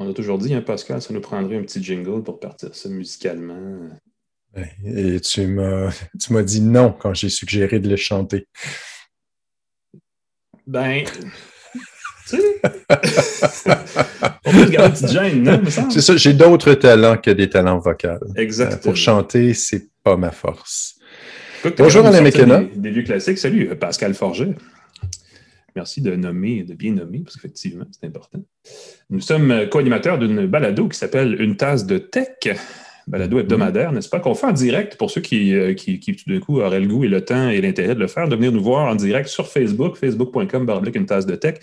On a toujours dit, hein, Pascal, ça nous prendrait un petit jingle pour partir ça musicalement. Et tu m'as, tu m'as dit non quand j'ai suggéré de le chanter. Ben, tu? C'est ça, j'ai d'autres talents que des talents vocaux. Euh, Exactement. pour chanter, c'est pas ma force. Écoute, Bonjour, Alain McKenna. Des, des vieux classiques. Salut, euh, Pascal Forget. Merci de nommer, de bien nommer, parce qu'effectivement, c'est important. Nous sommes euh, co-animateurs d'une balado qui s'appelle Une tasse de tech, balado hebdomadaire, n'est-ce pas, qu'on fait en direct pour ceux qui, euh, qui, qui, tout d'un coup, auraient le goût et le temps et l'intérêt de le faire, de venir nous voir en direct sur Facebook, facebook.com, une tasse de tech.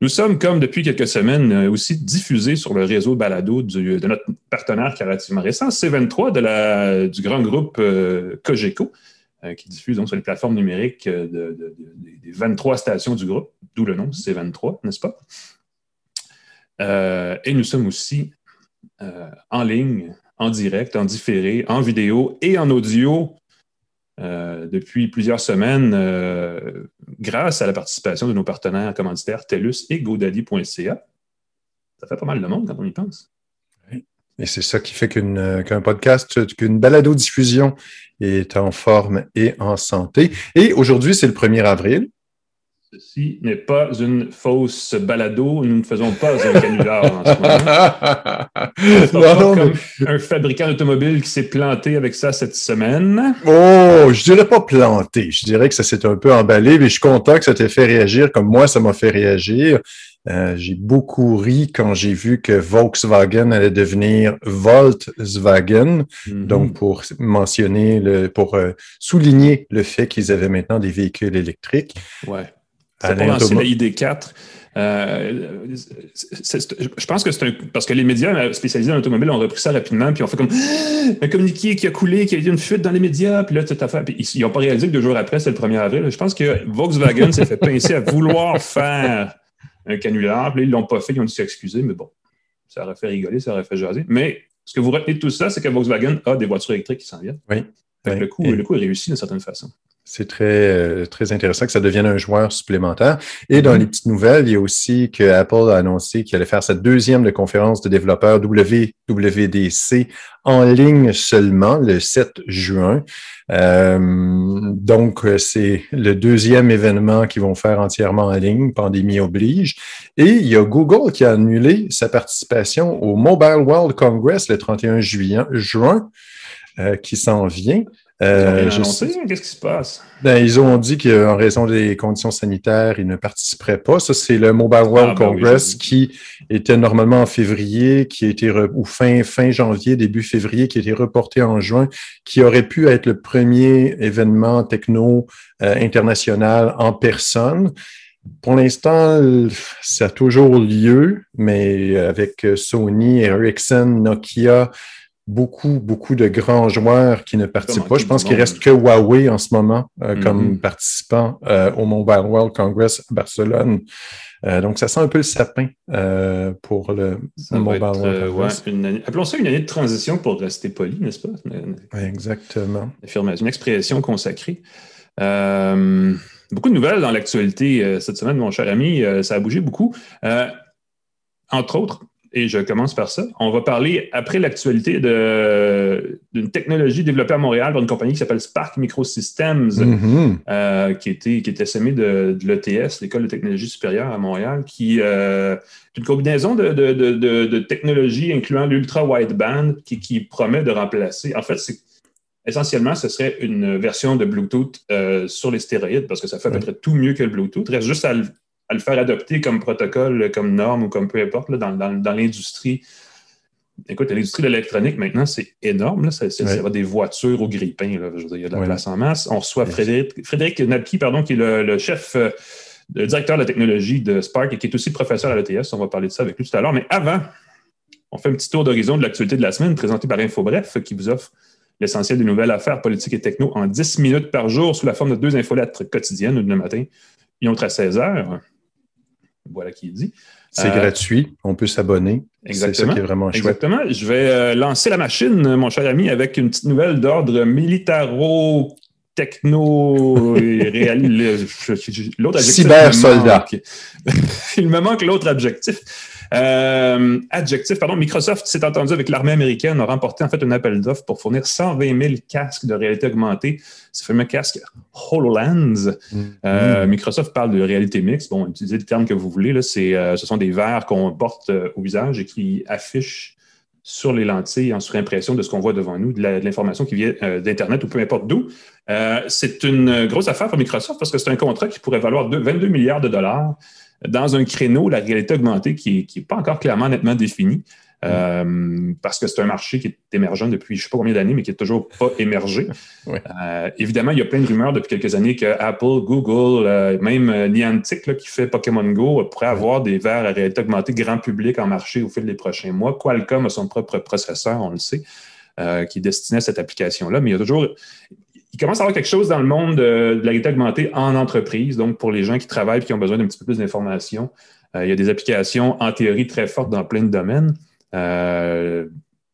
Nous sommes, comme depuis quelques semaines, euh, aussi diffusés sur le réseau balado du- de notre partenaire qui est relativement récent, C23, de la, du grand groupe euh, Cogeco, qui diffuse donc sur les plateformes numériques euh, de- de- de- des 23 stations du groupe, d'où le nom C23, n'est-ce pas? Euh, et nous sommes aussi euh, en ligne, en direct, en différé, en vidéo et en audio euh, depuis plusieurs semaines euh, grâce à la participation de nos partenaires commanditaires TELUS et GoDaddy.ca. Ça fait pas mal de monde quand on y pense. Et c'est ça qui fait euh, qu'un podcast, qu'une balado-diffusion est en forme et en santé. Et aujourd'hui, c'est le 1er avril. Ceci n'est pas une fausse balado. Nous ne faisons pas un canular en ce moment. C'est non, comme mais- un fabricant d'automobile qui s'est planté avec ça cette semaine. Oh, je dirais pas planté. Je dirais que ça s'est un peu emballé, mais je suis content que ça t'ait fait réagir comme moi, ça m'a fait réagir. Euh, j'ai beaucoup ri quand j'ai vu que Volkswagen allait devenir Volkswagen. Mhm. Donc, pour mentionner, le, pour euh, souligner le fait qu'ils avaient maintenant des véhicules électriques. Ouais. C'est pour lancer Thomas. la ID4. Euh, c'est- c'est- je pense que c'est un. Parce que les médias spécialisés dans l'automobile ont repris ça rapidement, puis ont fait comme un communiqué qui a coulé, qui a été une fuite dans les médias, puis là, toute affaire. Puis ils n'ont pas réalisé que deux jours après, c'est le 1er avril. Je pense que Volkswagen s'est fait pincer à vouloir faire un canular, puis ils ne l'ont pas fait, ils ont dû s'excuser, mais bon, ça aurait fait rigoler, ça aurait fait jaser. Mais ce que vous retenez de tout ça, c'est que Volkswagen a des voitures électriques qui s'en viennent. Oui. le, coup, Et- le coup est réussi d'une certaine façon. C'est très, euh, très intéressant que ça devienne un joueur supplémentaire. Et dans Mhm. les petites nouvelles, il y a aussi que Apple a annoncé qu'il allait faire sa deuxième de conférence de développeurs WWDC en ligne seulement le 7 juin. Euh, donc, c'est le deuxième événement qu'ils vont faire entièrement en ligne, pandémie oblige. Et il y a Google qui a annulé sa participation au Mobile World Congress le 31 juillet, juin, euh, qui s'en vient. Ils ont Euh, je? Qu'est-ce qui se passe? ben, ils ont dit qu'en raison des conditions sanitaires, ils ne participeraient pas. Ça, c'est le Mobile World Ah, ben oui, Congress qui était normalement en février, qui a été re- ou fin, fin janvier, début février, qui a été reporté en juin, qui aurait pu être le premier événement techno euh, international en personne. Pour l'instant, ça a toujours lieu, mais avec Sony, Ericsson, Nokia, beaucoup, beaucoup de grands joueurs qui ne participent pas. Je pense qu'il reste que Huawei en ce moment euh, Mhm. comme participant euh, au Mobile World Congress à Barcelone. Euh, donc, ça sent un peu le sapin pour le Mobile être, World ouais, Congress. une année- appelons ça une année de transition pour rester poli, n'est-ce pas? Ouais, exactement. une expression consacrée. Beaucoup de nouvelles dans l'actualité cette semaine, mon cher ami. Ça a bougé beaucoup. Entre autres, et je commence par ça, on va parler après l'actualité d'une technologie développée à Montréal par une compagnie qui s'appelle Spark Microsystems. Mhm. euh, qui, était, qui était semé de, de l'ETS, l'École de technologie supérieure à Montréal, qui euh, est une combinaison de, technologies incluant l'ultra-wideband qui, qui promet de remplacer. En fait, c'est essentiellement, ce serait une version de Bluetooth euh, sur les stéroïdes parce que ça fait à peu près tout mieux que le Bluetooth. Reste juste à le, à le faire adopter comme protocole, comme norme ou comme peu importe là, dans, dans, dans l'industrie. Écoute, l'industrie de l'électronique, maintenant, c'est énorme. Là. Ça, c'est- Oui. ça va des voitures au grille-pain. là. Je veux dire, il y a de la Oui. place en masse. On reçoit. Frédéric, Frédéric Nabki, pardon, qui est le, le chef, euh, le directeur de la technologie de Spark et qui est aussi professeur à l'ETS. On va parler de ça avec lui tout à l'heure. Mais avant, on fait un petit tour d'horizon de l'actualité de la semaine présenté par InfoBref qui vous offre l'essentiel des nouvelles affaires politiques et techno en 10 minutes par jour sous la forme de deux infolettres quotidiennes ou le matin, une autre à 16 heures. Voilà qui est dit. C'est Euh, gratuit. On peut s'abonner. C'est ça Exactement. qui est vraiment chouette. Exactement. Je vais euh, lancer la machine, mon cher ami, avec une petite nouvelle d'ordre techno l'autre adjectif cyber soldat il me manque l'autre adjectif euh, adjectif, pardon, Microsoft s'est entendu avec l'armée américaine, a remporté en fait un appel d'offres pour fournir 120 000 casques de réalité augmentée, ce fameux casque HoloLens. Mm. Euh, Microsoft parle de réalité mixte. Bon, utilisez le terme que vous voulez. Là, euh, ce sont des verres qu'on porte au visage et qui affichent sur les lentilles en surimpression de ce qu'on voit devant nous, de l'information qui vient d'Internet ou peu importe d'où. c'est une grosse affaire pour Microsoft parce que c'est un contrat qui pourrait valoir 22 milliards de dollars dans un créneau, la réalité augmentée qui n'est pas encore clairement nettement défini, euh, parce que c'est un marché qui est émergent depuis je ne sais pas combien d'années, mais qui n'est toujours pas émergé. Euh, évidemment, il y a plein de rumeurs depuis quelques années que Apple, Google, euh, même Niantic qui fait Pokémon Go pourrait avoir des verres à réalité augmentée grand public en marché au fil des prochains mois. Qualcomm a son propre processeur, on le sait, qui est destiné à cette application-là, mais il y a toujours il commence à avoir quelque chose dans le monde de, la réalité augmentée en entreprise, donc pour les gens qui travaillent et qui ont besoin d'un petit peu plus d'informations. Euh, il y a des applications en théorie très fortes dans plein de domaines, euh,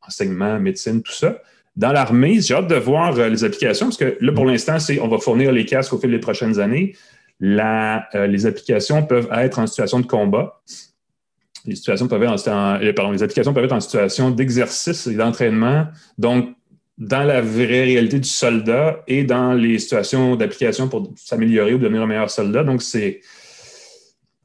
enseignement, médecine, tout ça. Dans l'armée, j'ai hâte de voir euh, les applications, parce que là, pour l'instant, c'est on va fournir les casques au fil des prochaines années. les applications peuvent être en situation de combat. Les, situations peuvent être en, pardon, les applications peuvent être en situation d'exercice et d'entraînement. Donc, dans la vraie réalité du soldat et dans les situations d'application pour s'améliorer ou devenir un meilleur soldat. Donc, c'est.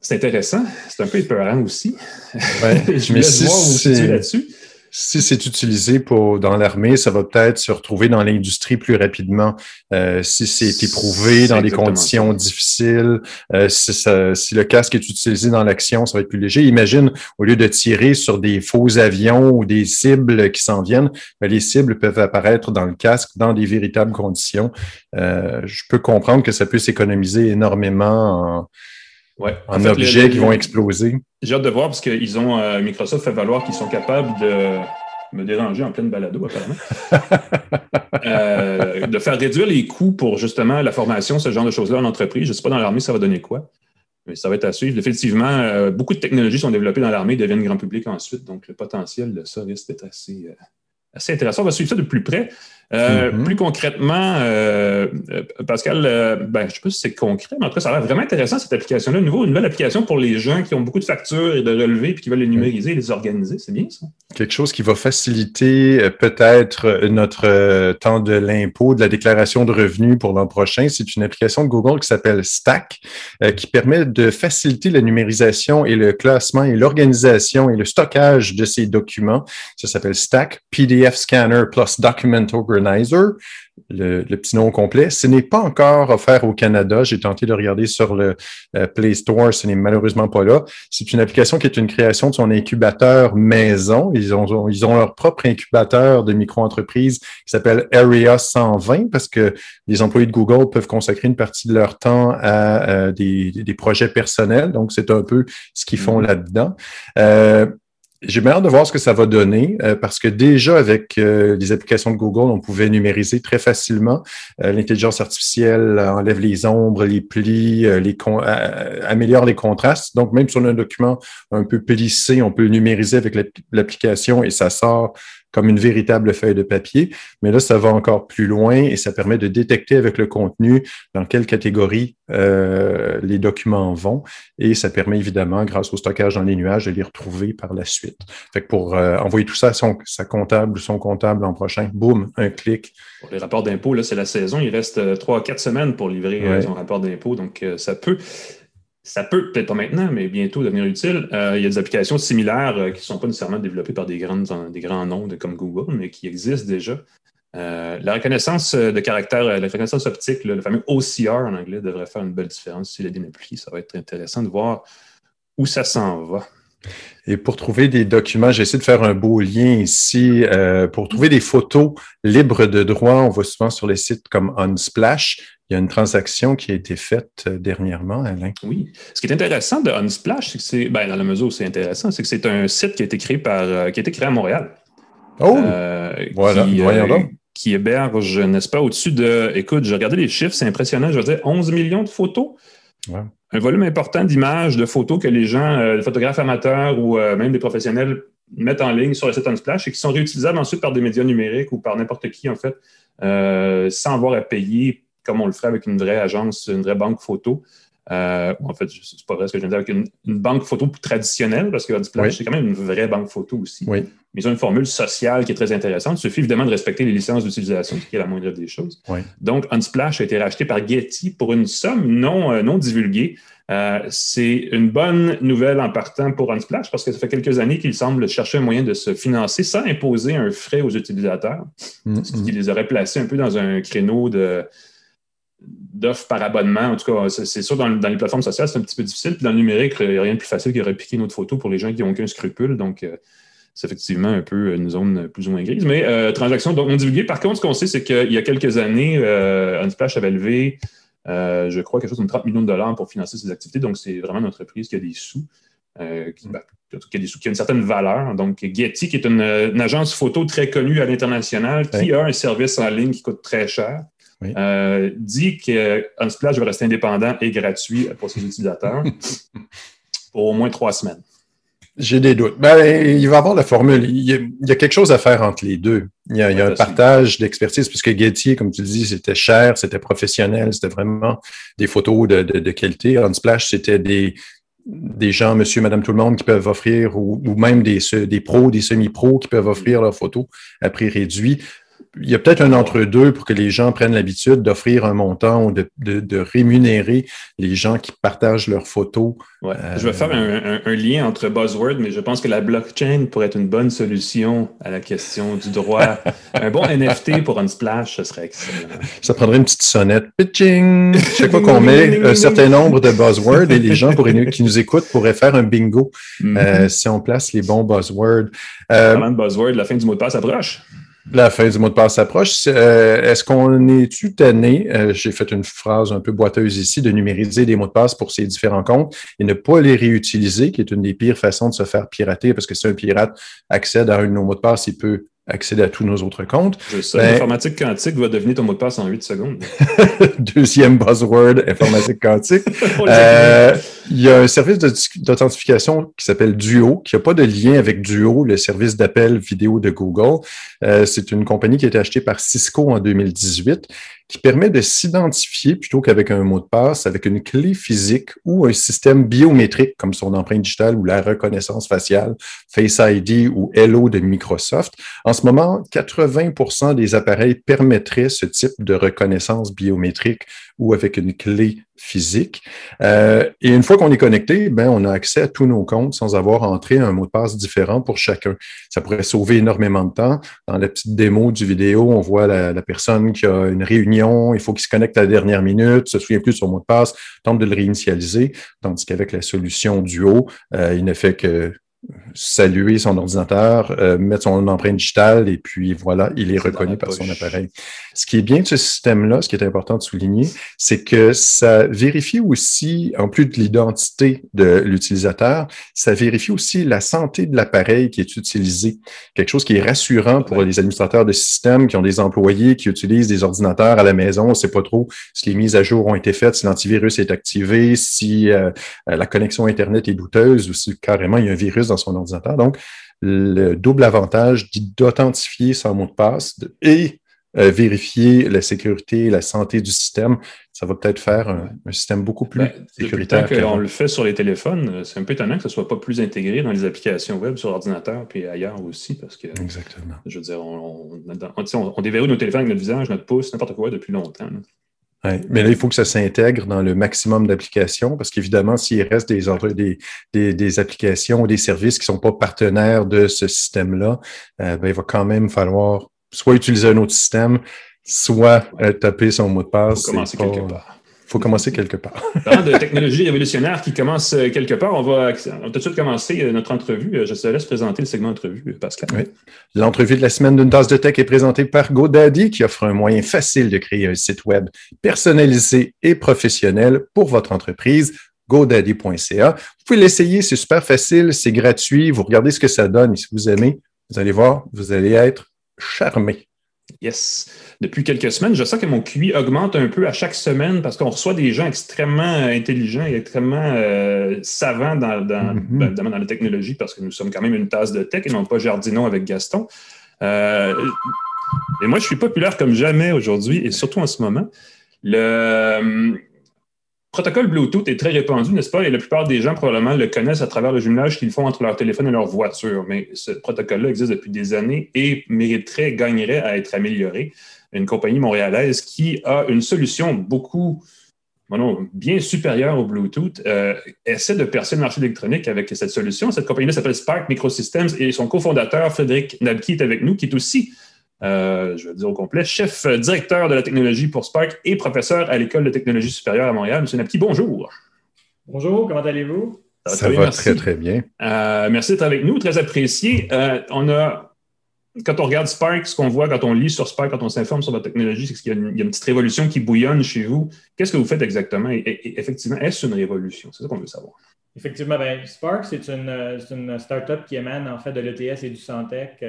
C'est intéressant. C'est un peu épeurant aussi. Ouais, je me laisse voir où là-dessus si c'est utilisé pour dans l'armée, ça va peut-être se retrouver dans l'industrie plus rapidement. Euh, si c'est éprouvé dans des conditions difficiles, euh, si, si, le casque est utilisé dans l'action, ça va être plus léger. Imagine, au lieu de tirer sur des faux avions ou des cibles qui s'en viennent, ben, les cibles peuvent apparaître dans le casque dans des véritables conditions. Euh, je peux comprendre que ça peut s'économiser énormément en Ouais. En, objets qui vont exploser. J'ai hâte de voir parce qu'ils ont euh, Microsoft fait valoir qu'ils sont capables de me déranger en pleine balado, apparemment. Euh, de faire réduire les coûts pour justement la formation, ce genre de choses-là en entreprise. Je ne sais pas dans l'armée, ça va donner quoi. Mais ça va être à suivre. Effectivement, euh, beaucoup de technologies sont développées dans l'armée et deviennent grand public ensuite. Donc, le potentiel de ça risque d'être assez, assez intéressant. On va suivre ça de plus près. Euh, mm-hmm. Plus concrètement, euh, euh, Pascal, ben, je ne sais pas si c'est concret, mais en tout cas, ça a l'air vraiment intéressant cette application-là. Une, nouvelle application pour les gens qui ont beaucoup de factures et de relevés et qui veulent les numériser et les organiser. C'est bien ça? Quelque chose qui va faciliter peut-être notre temps de l'impôt, de la déclaration de revenus pour l'an prochain. C'est une application de Google qui s'appelle Stack, qui permet de faciliter la numérisation et le classement et l'organisation et le stockage de ces documents. Ça s'appelle Stack, PDF Scanner plus Document Le, petit nom complet. Ce n'est pas encore offert au Canada. J'ai tenté de regarder sur le euh, Play Store. Ce n'est malheureusement pas là. C'est une application qui est une création de son incubateur maison. Ils ont, ils ont leur propre incubateur de micro-entreprise qui s'appelle Area 120 parce que les employés de Google peuvent consacrer une partie de leur temps à euh, des, des, projets personnels. Donc, c'est un peu ce qu'ils font mm-hmm. là-dedans. Euh, j'ai hâte de voir ce que ça va donner euh, parce que déjà avec euh, les applications de Google, on pouvait numériser très facilement. Euh, l'intelligence artificielle enlève les ombres, les plis, les améliore les contrastes. Donc même sur un document un peu plissé, on peut numériser avec l'application et ça sort comme une véritable feuille de papier. Mais là, ça va encore plus loin et ça permet de détecter avec le contenu dans quelle catégorie euh, les documents vont. Et ça permet évidemment, grâce au stockage dans les nuages, de les retrouver par la suite. Fait que pour euh, envoyer tout ça à son, sa comptable, son comptable l'an prochain, boum, un clic. Pour les rapports d'impôt, là, c'est la saison. Il reste euh, trois, quatre semaines pour livrer son rapport d'impôt. Donc, ça peut ça peut, peut-être pas maintenant, mais bientôt devenir utile. Euh, il y a des applications similaires euh, qui ne sont pas nécessairement développées par des, grands noms comme Google, mais qui existent déjà. Euh, la reconnaissance de caractère, la reconnaissance optique, le fameux OCR en anglais, devrait faire une belle différence si bien appliqué. Ça va être intéressant de voir où ça s'en va. Et pour trouver des documents, j'essaie de faire un beau lien ici. pour trouver des photos libres de droit, on va souvent sur les sites comme Unsplash. Il y a une transaction qui a été faite euh, dernièrement, Alain. Oui. Ce qui est intéressant de Unsplash, c'est que c'est, ben, dans la mesure où c'est intéressant, c'est que c'est un site qui a été créé par, euh, qui a été créé à Montréal. Oh! Euh, voilà, qui, qui héberge, n'est-ce pas, au-dessus de, écoute, j'ai regardé les chiffres, c'est impressionnant, je veux dire, 11 millions de photos. Un volume important d'images, de photos que les gens, les photographes amateurs ou même des professionnels mettent en ligne sur le site Unsplash et qui sont réutilisables ensuite par des médias numériques ou par n'importe qui, en fait, sans avoir à payer comme on le ferait avec une vraie agence, une vraie banque photo. Euh, en fait, c'est pas vrai ce que je viens de dire avec une, banque photo traditionnelle, parce que Unsplash, c'est quand même une vraie banque photo aussi. Oui. Mais ils ont une formule sociale qui est très intéressante. Il suffit évidemment de respecter les licences d'utilisation, ce qui est la moindre des choses. Donc, Unsplash a été racheté par Getty pour une somme non, euh, non divulguée. Euh, c'est une bonne nouvelle en partant pour Unsplash parce que ça fait quelques années qu'ils semblent chercher un moyen de se financer sans imposer un frais aux utilisateurs, mm-hmm. ce qui les aurait placés un peu dans un créneau de, d'offres par abonnement. En tout cas, c'est sûr, dans, les plateformes sociales, c'est un petit peu difficile. Puis dans le numérique, il n'y a rien de plus facile que repiquer notre photo pour les gens qui n'ont aucun scrupule. Donc, euh, c'est effectivement un peu une zone plus ou moins grise. Mais euh, transactions non divulguées. Par contre, ce qu'on sait, c'est qu'il y a quelques années, euh, Unsplash avait levé, euh, je crois, quelque chose comme 30 millions de dollars pour financer ses activités. Donc, c'est vraiment une entreprise qui a des sous. qui, ben, qui, a des sous, qui a une certaine valeur. Donc, Getty, qui est une, agence photo très connue à l'international, qui a un service en ligne qui coûte très cher, euh, dit que Unsplash va rester indépendant et gratuit pour ses utilisateurs pour au moins trois semaines. J'ai des doutes. Ben, il va y avoir la formule. Il y, a, quelque chose à faire entre les deux. Il y a, un partage d'expertise, puisque Getty, comme tu le dis, c'était cher, c'était professionnel, c'était vraiment des photos de, de, qualité. Unsplash, c'était des, des gens, monsieur, madame, tout le monde, qui peuvent offrir, ou, ou même des, des pros, des semi-pros qui peuvent offrir leurs photos à prix réduit il y a peut-être un entre-deux pour que les gens prennent l'habitude d'offrir un montant ou de, rémunérer les gens qui partagent leurs photos. Ouais. je vais faire un, lien entre buzzword, mais je pense que la blockchain pourrait être une bonne solution à la question du droit. un bon NFT pour un splash, ce serait excellent. Ça prendrait une petite sonnette. Pitching! Chaque fois qu'on met un certain nombre de buzzwords et les gens qui nous écoutent pourraient faire un bingo mm-hmm. euh, si on place les bons buzzwords. Euh, Parlant de buzzword, la fin du mot de passe approche. La fin du mot de passe s'approche. Euh, est-ce qu'on est-tu tanné, euh, j'ai fait une phrase un peu boiteuse ici, de numériser des mots de passe pour ces différents comptes et ne pas les réutiliser, qui est une des pires façons de se faire pirater, parce que si un pirate accède à un de nos mots de passe, il peut accéder à tous nos autres comptes. Je ben, l'informatique quantique va devenir ton mot de passe en 8 secondes. Deuxième buzzword, informatique quantique. euh, il y a un service d'authentification qui s'appelle Duo, qui n'a pas de lien avec Duo, le service d'appel vidéo de Google. Euh, c'est une compagnie qui a été achetée par Cisco en 2018 qui permet de s'identifier plutôt qu'avec un mot de passe, avec une clé physique ou un système biométrique comme son empreinte digitale ou la reconnaissance faciale, Face ID ou Hello de Microsoft. En ce moment, 80% des appareils permettraient ce type de reconnaissance biométrique ou avec une clé physique. Euh, et une fois qu'on est connecté, ben, on a accès à tous nos comptes sans avoir entré un mot de passe différent pour chacun. Ça pourrait sauver énormément de temps. Dans la petite démo du vidéo, on voit la, personne qui a une réunion, il faut qu'il se connecte à la dernière minute, se souvient plus de son mot de passe, tente de le réinitialiser, tandis qu'avec la solution Duo, euh, il ne fait que saluer son ordinateur, euh, mettre son empreinte digitale et puis voilà, il est, reconnu par son appareil. Ce qui est bien de ce système-là, ce qui est important de souligner, c'est que ça vérifie aussi, en plus de l'identité de l'utilisateur, ça vérifie aussi la santé de l'appareil qui est utilisé. Quelque chose qui est rassurant pour les administrateurs de système qui ont des employés qui utilisent des ordinateurs à la maison. On ne sait pas trop si les mises à jour ont été faites, si l'antivirus est activé, si euh, la connexion Internet est douteuse ou si carrément il y a un virus dans son ordinateur. Donc, le double avantage d'authentifier son mot de passe et euh, vérifier la sécurité et la santé du système, ça va peut-être faire un, système beaucoup plus ben, sécuritaire. Depuis qu'on le fait sur les téléphones, euh, c'est un peu étonnant que ce ne soit pas plus intégré dans les applications web sur ordinateur puis ailleurs aussi, parce que, Exactement. je veux dire, on, on, déverrouille nos téléphones avec notre visage, notre pouce, n'importe quoi depuis longtemps mais là, il faut que ça s'intègre dans le maximum d'applications parce qu'évidemment, s'il reste des, des, des, applications ou des services qui ne sont pas partenaires de ce système-là, euh, ben, il va quand même falloir soit utiliser un autre système, soit euh, taper son mot de passe. commencer quelque part faut commencer quelque part. Parlant de technologie révolutionnaire qui commence euh, quelque part, on va, tout de suite commencer euh, notre entrevue. Euh, je te laisse présenter le segment entrevue, Pascal. Oui. L'entrevue de la semaine d'une tasse de tech est présentée par GoDaddy qui offre un moyen facile de créer un site web personnalisé et professionnel pour votre entreprise godaddy.ca. Vous pouvez l'essayer, c'est super facile, c'est gratuit. Vous regardez ce que ça donne et si vous aimez, vous allez voir, vous allez être charmé. Yes. Depuis quelques semaines, je sens que mon QI augmente un peu à chaque semaine parce qu'on reçoit des gens extrêmement intelligents et extrêmement euh, savants dans, dans, mm-hmm. ben, dans, la technologie parce que nous sommes quand même une tasse de tech et non pas Jardino avec Gaston. Euh, et moi, je suis populaire comme jamais aujourd'hui et surtout en ce moment. Le protocole Bluetooth est très répandu, n'est-ce pas? Et la plupart des gens probablement le connaissent à travers le jumelage qu'ils font entre leur téléphone et leur voiture. Mais ce protocole-là existe depuis des années et mériterait, gagnerait à être amélioré. Une compagnie montréalaise qui a une solution beaucoup bien supérieure au Bluetooth, euh, essaie de percer le marché électronique avec cette solution. Cette compagnie-là s'appelle Spark Microsystems et son cofondateur, Frédéric Nabki, est avec nous, qui est aussi euh, je vais dire au complet, chef directeur de la technologie pour Spark et professeur à l'École de technologie supérieure à Montréal. Monsieur Napki, bonjour. Bonjour, comment allez-vous? Ça va, très, très, bien. Euh, merci d'être avec nous, très apprécié. Euh, on a, quand on regarde Spark, ce qu'on voit quand on lit sur Spark, quand on s'informe sur votre technologie, c'est qu'il y, a une petite révolution qui bouillonne chez vous. Qu'est-ce que vous faites exactement? Et, effectivement, est-ce une révolution? C'est ça qu'on veut savoir. Effectivement, ben, Spark, c'est une, une start-up qui émane en fait de l'ETS et du Santec.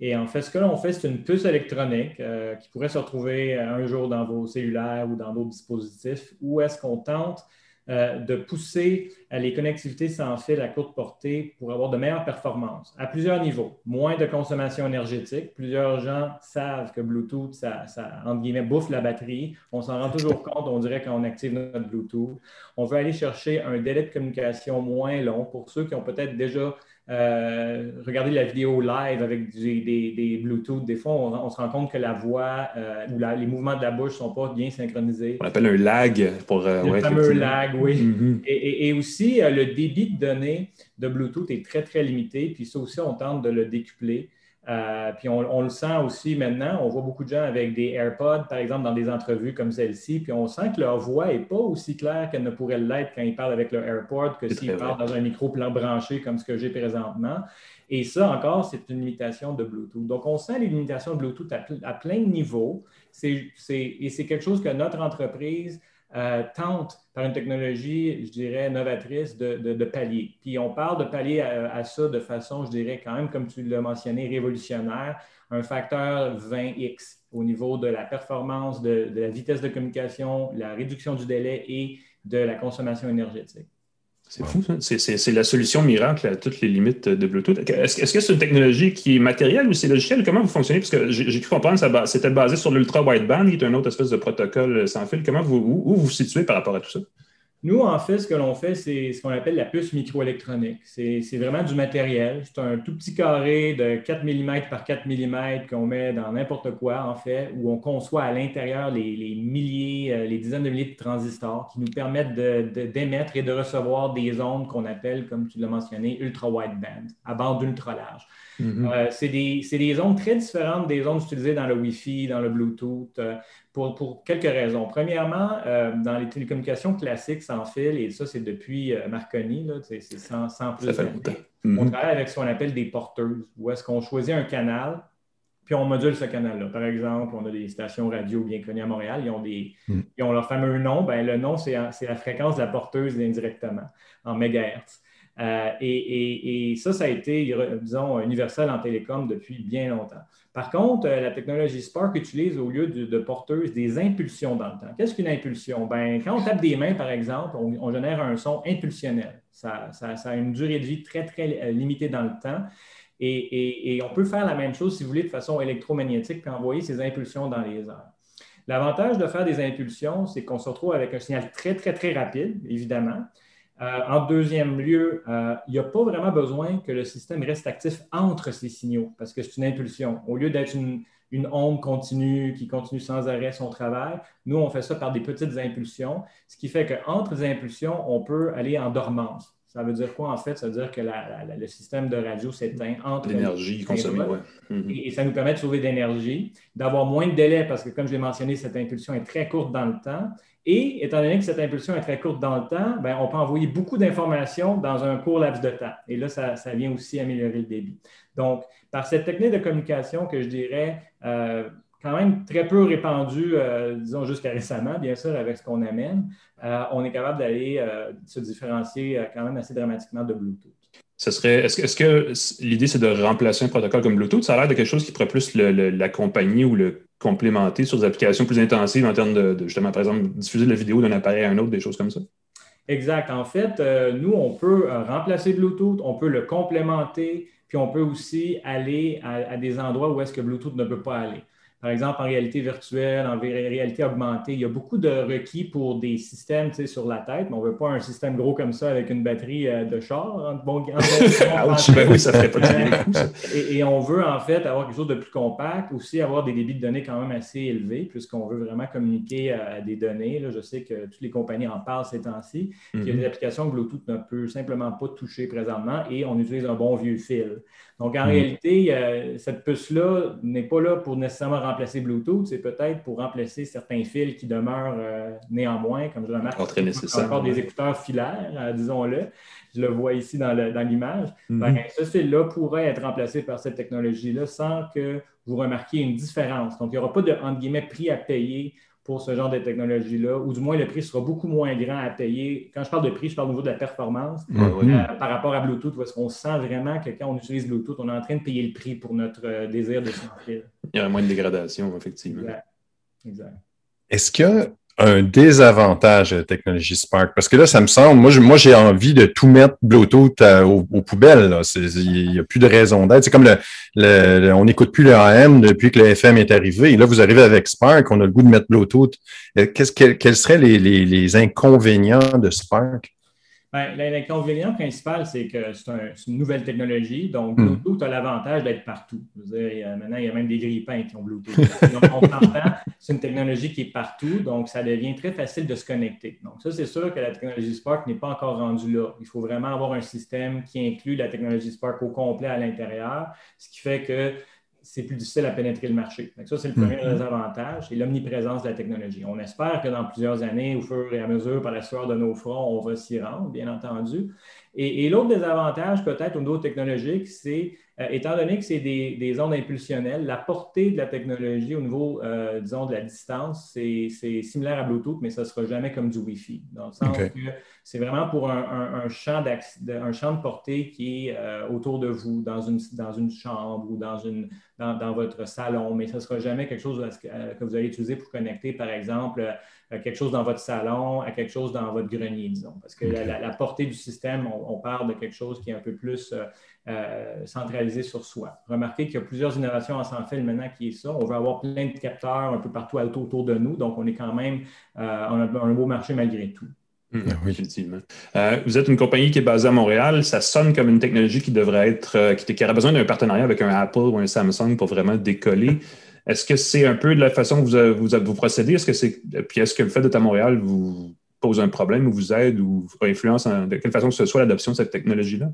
Et en fait, ce que l'on fait, c'est une puce électronique euh, qui pourrait se retrouver euh, un jour dans vos cellulaires ou dans d'autres dispositifs, où est-ce qu'on tente euh, de pousser les connectivités sans fil à courte portée pour avoir de meilleures performances à plusieurs niveaux. Moins de consommation énergétique. Plusieurs gens savent que Bluetooth, ça, ça entre guillemets, bouffe la batterie. On s'en rend toujours compte, on dirait, quand on active notre Bluetooth. On veut aller chercher un délai de communication moins long pour ceux qui ont peut-être déjà euh, regarder la vidéo live avec des, Bluetooth, des fois, on, se rend compte que la voix euh, ou les mouvements de la bouche ne sont pas bien synchronisés. On appelle un lag pour. Euh, le fameux lag, oui. Mm-hmm. et, aussi, le débit de données de Bluetooth est très, très limité. Puis ça aussi, on tente de le décupler. Euh, puis on, le sent aussi maintenant. On voit beaucoup de gens avec des AirPods, par exemple, dans des entrevues comme celle-ci. Puis on sent que leur voix n'est pas aussi claire qu'elle ne pourrait l'être quand ils parlent avec leur AirPod que s'ils parlent dans un micro plan branché comme ce que j'ai présentement. Et ça, encore, c'est une limitation de Bluetooth. Donc, on sent les limitations de Bluetooth à, plein de niveaux. et c'est quelque chose que notre entreprise euh, tente, par une technologie, je dirais, novatrice, de, de, pallier. Puis on parle de pallier à, ça de façon, je dirais, quand même, comme tu l'as mentionné, révolutionnaire, un facteur 20x au niveau de la performance, de, de la vitesse de communication, la réduction du délai et de la consommation énergétique. C'est fou, ça. C'est la solution miracle à toutes les limites de Bluetooth. Est-ce que c'est une technologie qui est matérielle ou c'est logiciel? Comment vous fonctionnez? Parce que j'ai cru comprendre que c'était basé sur l'ultra wideband, qui est un autre espèce de protocole sans fil. Comment vous, où, où vous vous situez par rapport à tout ça? Nous, en fait, ce que l'on fait, c'est ce qu'on appelle la puce microélectronique. C'est vraiment du matériel. C'est un tout petit carré de 4 mm par 4 mm qu'on met dans n'importe quoi, en fait, où on conçoit à l'intérieur les, milliers, euh, les dizaines de milliers de transistors qui nous permettent d'émettre et de recevoir des ondes qu'on appelle, comme tu l'as mentionné, ultra-wideband, à bande ultra large. Mm-hmm. Euh, c'est des, ondes très différentes des ondes utilisées dans le Wi-Fi, dans le Bluetooth. Euh, pour, quelques raisons. Premièrement, euh, dans les télécommunications classiques sans fil, et ça, c'est depuis Marconi, c'est sans, plus. Ça On mhm. travaille avec ce qu'on appelle des porteuses, où est-ce qu'on choisit un canal, puis on module ce canal-là. Par exemple, on a des stations radio bien connues à Montréal, ils ont, des, mhm. ils ont leur fameux nom. Ben, le nom, c'est la fréquence de la porteuse indirectement, en mégahertz. Euh, et, ça, ça a été, disons, universel en télécom depuis bien longtemps. Par contre, euh, la technologie Spark utilise au lieu de, porteuse des impulsions dans le temps. Qu'est-ce qu'une impulsion? Ben, quand on tape des mains, par exemple, on, génère un son impulsionnel. Ça, a une durée de vie très, très euh, limitée dans le temps. Et, et, on peut faire la même chose, si vous voulez, de façon électromagnétique, puis envoyer ces impulsions dans les airs. L'avantage de faire des impulsions, c'est qu'on se retrouve avec un signal très, très, très rapide, évidemment, euh, en deuxième lieu, euh, il n'y a pas vraiment besoin que le système reste actif entre ces signaux parce que c'est une impulsion. Au lieu d'être une, onde continue qui continue sans arrêt son travail, nous, on fait ça par des petites impulsions, ce qui fait qu'entre les impulsions, on peut aller en dormance. Ça veut dire quoi en fait? Ça veut dire que le système de radio s'éteint entre. L'énergie consommée, oui. Mhm. et, ça nous permet de sauver de l'énergie, d'avoir moins de délai parce que, comme je l'ai mentionné, cette impulsion est très courte dans le temps et étant donné que cette impulsion est très courte dans le temps, ben, on peut envoyer beaucoup d'informations dans un court laps de temps. Et là, ça, vient aussi améliorer le débit. Donc, par cette technique de communication que je dirais euh, quand même très peu répandue, euh, disons jusqu'à récemment, bien sûr, avec ce qu'on amène, euh, on est capable d'aller se différencier quand même assez dramatiquement de Bluetooth. Serait, est-ce, que, l'idée, c'est de remplacer un protocole comme Bluetooth? Ça a l'air de quelque chose qui pourrait plus l'accompagner ou le complémenter sur des applications plus intensives en termes de, justement, par exemple, diffuser de la vidéo d'un appareil à un autre, des choses comme ça? Exact. En fait, euh, nous, on peut euh, remplacer Bluetooth, on peut le complémenter, puis on peut aussi aller à, des endroits où est-ce que Bluetooth ne peut pas aller. Par exemple en réalité virtuelle, en réalité augmentée. Il y a beaucoup de requis pour des systèmes sur la tête, mais on ne veut pas un système gros comme ça avec une batterie euh, de char. bon, ben oui, ça ferait pas et, et, on veut en fait avoir quelque chose de plus compact, aussi avoir des débits de données quand même assez élevés, puisqu'on veut vraiment communiquer à des données. Là, je sais que toutes les compagnies en parlent ces temps-ci. Il y a des mhm. applications que Bluetooth ne peut simplement pas toucher présentement et on utilise un bon vieux fil. Donc, en mhm. réalité, cette puce-là n'est pas là pour nécessairement remplacer Bluetooth, c'est peut-être pour remplacer certains fils qui demeurent euh, néanmoins, comme je remarque, encore des écouteurs filaires, euh, disons-le. Je le vois ici dans l'image. Mhm. Ben, ce fil-là pourrait être remplacé par cette technologie-là sans que vous remarquiez une différence. Donc, il n'y aura pas de, entre guillemets, prix à payer pour ce genre de technologie-là, ou du moins le prix sera beaucoup moins grand à payer. Quand je parle de prix, je parle au niveau de la performance euh, par rapport à Bluetooth, parce qu'on sent vraiment que quand on utilise Bluetooth, on est en train de payer le prix pour notre euh, désir de sans Il y a moins de dégradation, effectivement. Exact. Est-ce que un désavantage de la technologie Spark? Parce que là, ça me semble, moi, j'ai envie de tout mettre Bluetooth euh, aux, poubelles. Il n'y a plus de raison d'être. C'est comme le, on n'écoute plus le AM depuis que le FM est arrivé. Et là, vous arrivez avec Spark, on a le goût de mettre Bluetooth. Euh, qu'est-ce, quels seraient les, les inconvénients de Spark? Ben, l'inconvénient principal, c'est que c'est une nouvelle technologie. Donc, hmm. Bluetooth a l'avantage d'être partout. maintenant, il y a même des grippins qui ont Bluetooth. donc, on s'entend, c'est une technologie qui est partout. Donc, ça devient très facile de se connecter. Donc, ça, c'est sûr que la technologie Spark n'est pas encore rendue là. Il faut vraiment avoir un système qui inclut la technologie Spark au complet à l'intérieur, ce qui fait que c'est plus difficile à pénétrer le marché. Donc ça, c'est le premier mm-hmm. désavantage, c'est l'omniprésence de la technologie. On espère que dans plusieurs années, au fur et à mesure, par la sueur de nos fronts, on va s'y rendre, bien entendu. Et, l'autre désavantage, peut-être au niveau technologique, c'est, euh, étant donné que c'est des, ondes impulsionnelles, la portée de la technologie au niveau, euh, disons, de la distance, c'est similaire à Bluetooth, mais ça ne sera jamais comme du Wi-Fi. Dans le sens que c'est vraiment pour un, champ un, champ de portée qui est euh, autour de vous, dans une, dans une chambre ou dans, une, dans, votre salon, mais ça ne sera jamais quelque chose que vous allez utiliser pour connecter, par exemple, quelque chose dans votre salon à quelque chose dans votre grenier, disons. Parce que la, portée du système, on, parle de quelque chose qui est un peu plus euh, euh, centralisé sur soi. Remarquez qu'il y a plusieurs innovations en sans fil maintenant qui est ça. On veut avoir plein de capteurs un peu partout autour de nous, donc on est quand même, euh, on a un beau marché malgré tout. Mmh, oui, effectivement. vous êtes une compagnie qui est basée à Montréal. Ça sonne comme une technologie qui devrait être, qui, qui aurait besoin d'un partenariat avec un Apple ou un Samsung pour vraiment décoller. Est-ce que c'est un peu de la façon que vous, vous, vous procédez? Est-ce que c'est, puis est-ce que le fait d'être à Montréal vous pose un problème ou vous aide ou influence de quelle façon que ce soit l'adoption de cette technologie-là?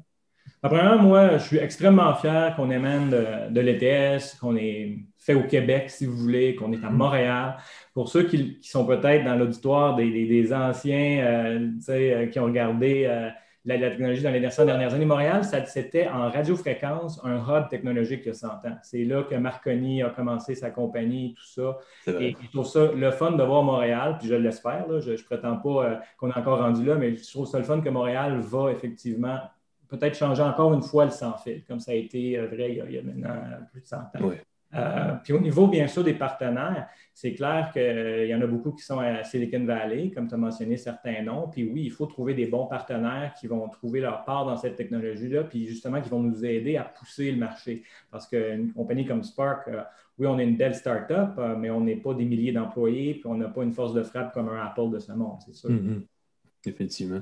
Premièrement, moi, je suis extrêmement fier qu'on émène de, l'ETS, qu'on est fait au Québec, si vous voulez, qu'on est à mm-hmm. Montréal. Pour ceux qui, sont peut-être dans l'auditoire des, anciens euh, euh, qui ont regardé euh, la, technologie dans les dernières années. Montréal, c'était en radiofréquence un hub technologique il y a 100 ans. C'est là que Marconi a commencé sa compagnie, tout ça. Et je trouve ça le fun de voir Montréal, puis je l'espère, je ne prétends pas euh, qu'on est encore rendu là, mais je trouve ça le fun que Montréal va effectivement peut-être changer encore une fois le sans-fil, comme ça a été vrai il y a, maintenant plus de 100 ans. Euh, puis au niveau, bien sûr, des partenaires, c'est clair qu'il y en a beaucoup qui sont à Silicon Valley, comme tu as mentionné certains noms. Puis oui, il faut trouver des bons partenaires qui vont trouver leur part dans cette technologie-là, puis justement qui vont nous aider à pousser le marché. Parce qu'une compagnie comme Spark, euh, oui, on est une belle start-up, euh, mais on n'est pas des milliers d'employés, puis on n'a pas une force de frappe comme un Apple de ce monde, c'est sûr. Mm-hmm. Effectivement.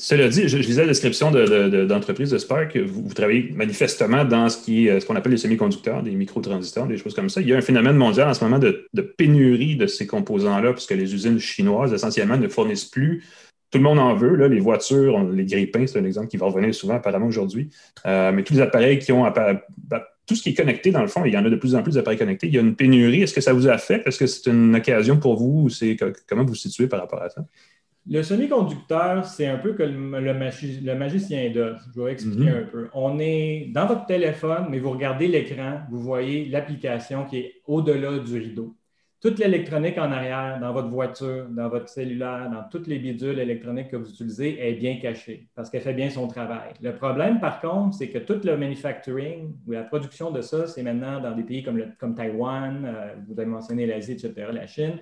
Cela dit, je, lisais la description d'entreprise de, Spark. Vous, travaillez manifestement dans ce qu'on appelle les semi-conducteurs, des microtransistors, des choses comme ça. Il y a un phénomène mondial en ce moment de, pénurie de ces composants-là, puisque les usines chinoises, essentiellement, ne fournissent plus. Tout le monde en veut. Les voitures, les grippins, c'est un exemple qui va revenir souvent apparemment aujourd'hui. Euh, mais tous les appareils qui ont bah, tout ce qui est connecté, dans le fond, il y en a de plus en plus d'appareils connectés. Il y a une pénurie. Est-ce que ça vous affecte? Est-ce que c'est une occasion pour vous? Comment vous vous situez par rapport à ça? Le semi-conducteur, c'est un peu comme le, magicien d'Oz. Je vais expliquer mhm. un peu. On est dans votre téléphone, mais vous regardez l'écran, vous voyez l'application qui est au-delà du rideau. Toute l'électronique en arrière, dans votre voiture, dans votre cellulaire, dans toutes les bidules électroniques que vous utilisez, est bien cachée parce qu'elle fait bien son travail. Le problème, par contre, c'est que tout le manufacturing ou la production de ça, c'est maintenant dans des pays comme, le, comme Taïwan, euh, vous avez mentionné l'Asie, etc., la Chine,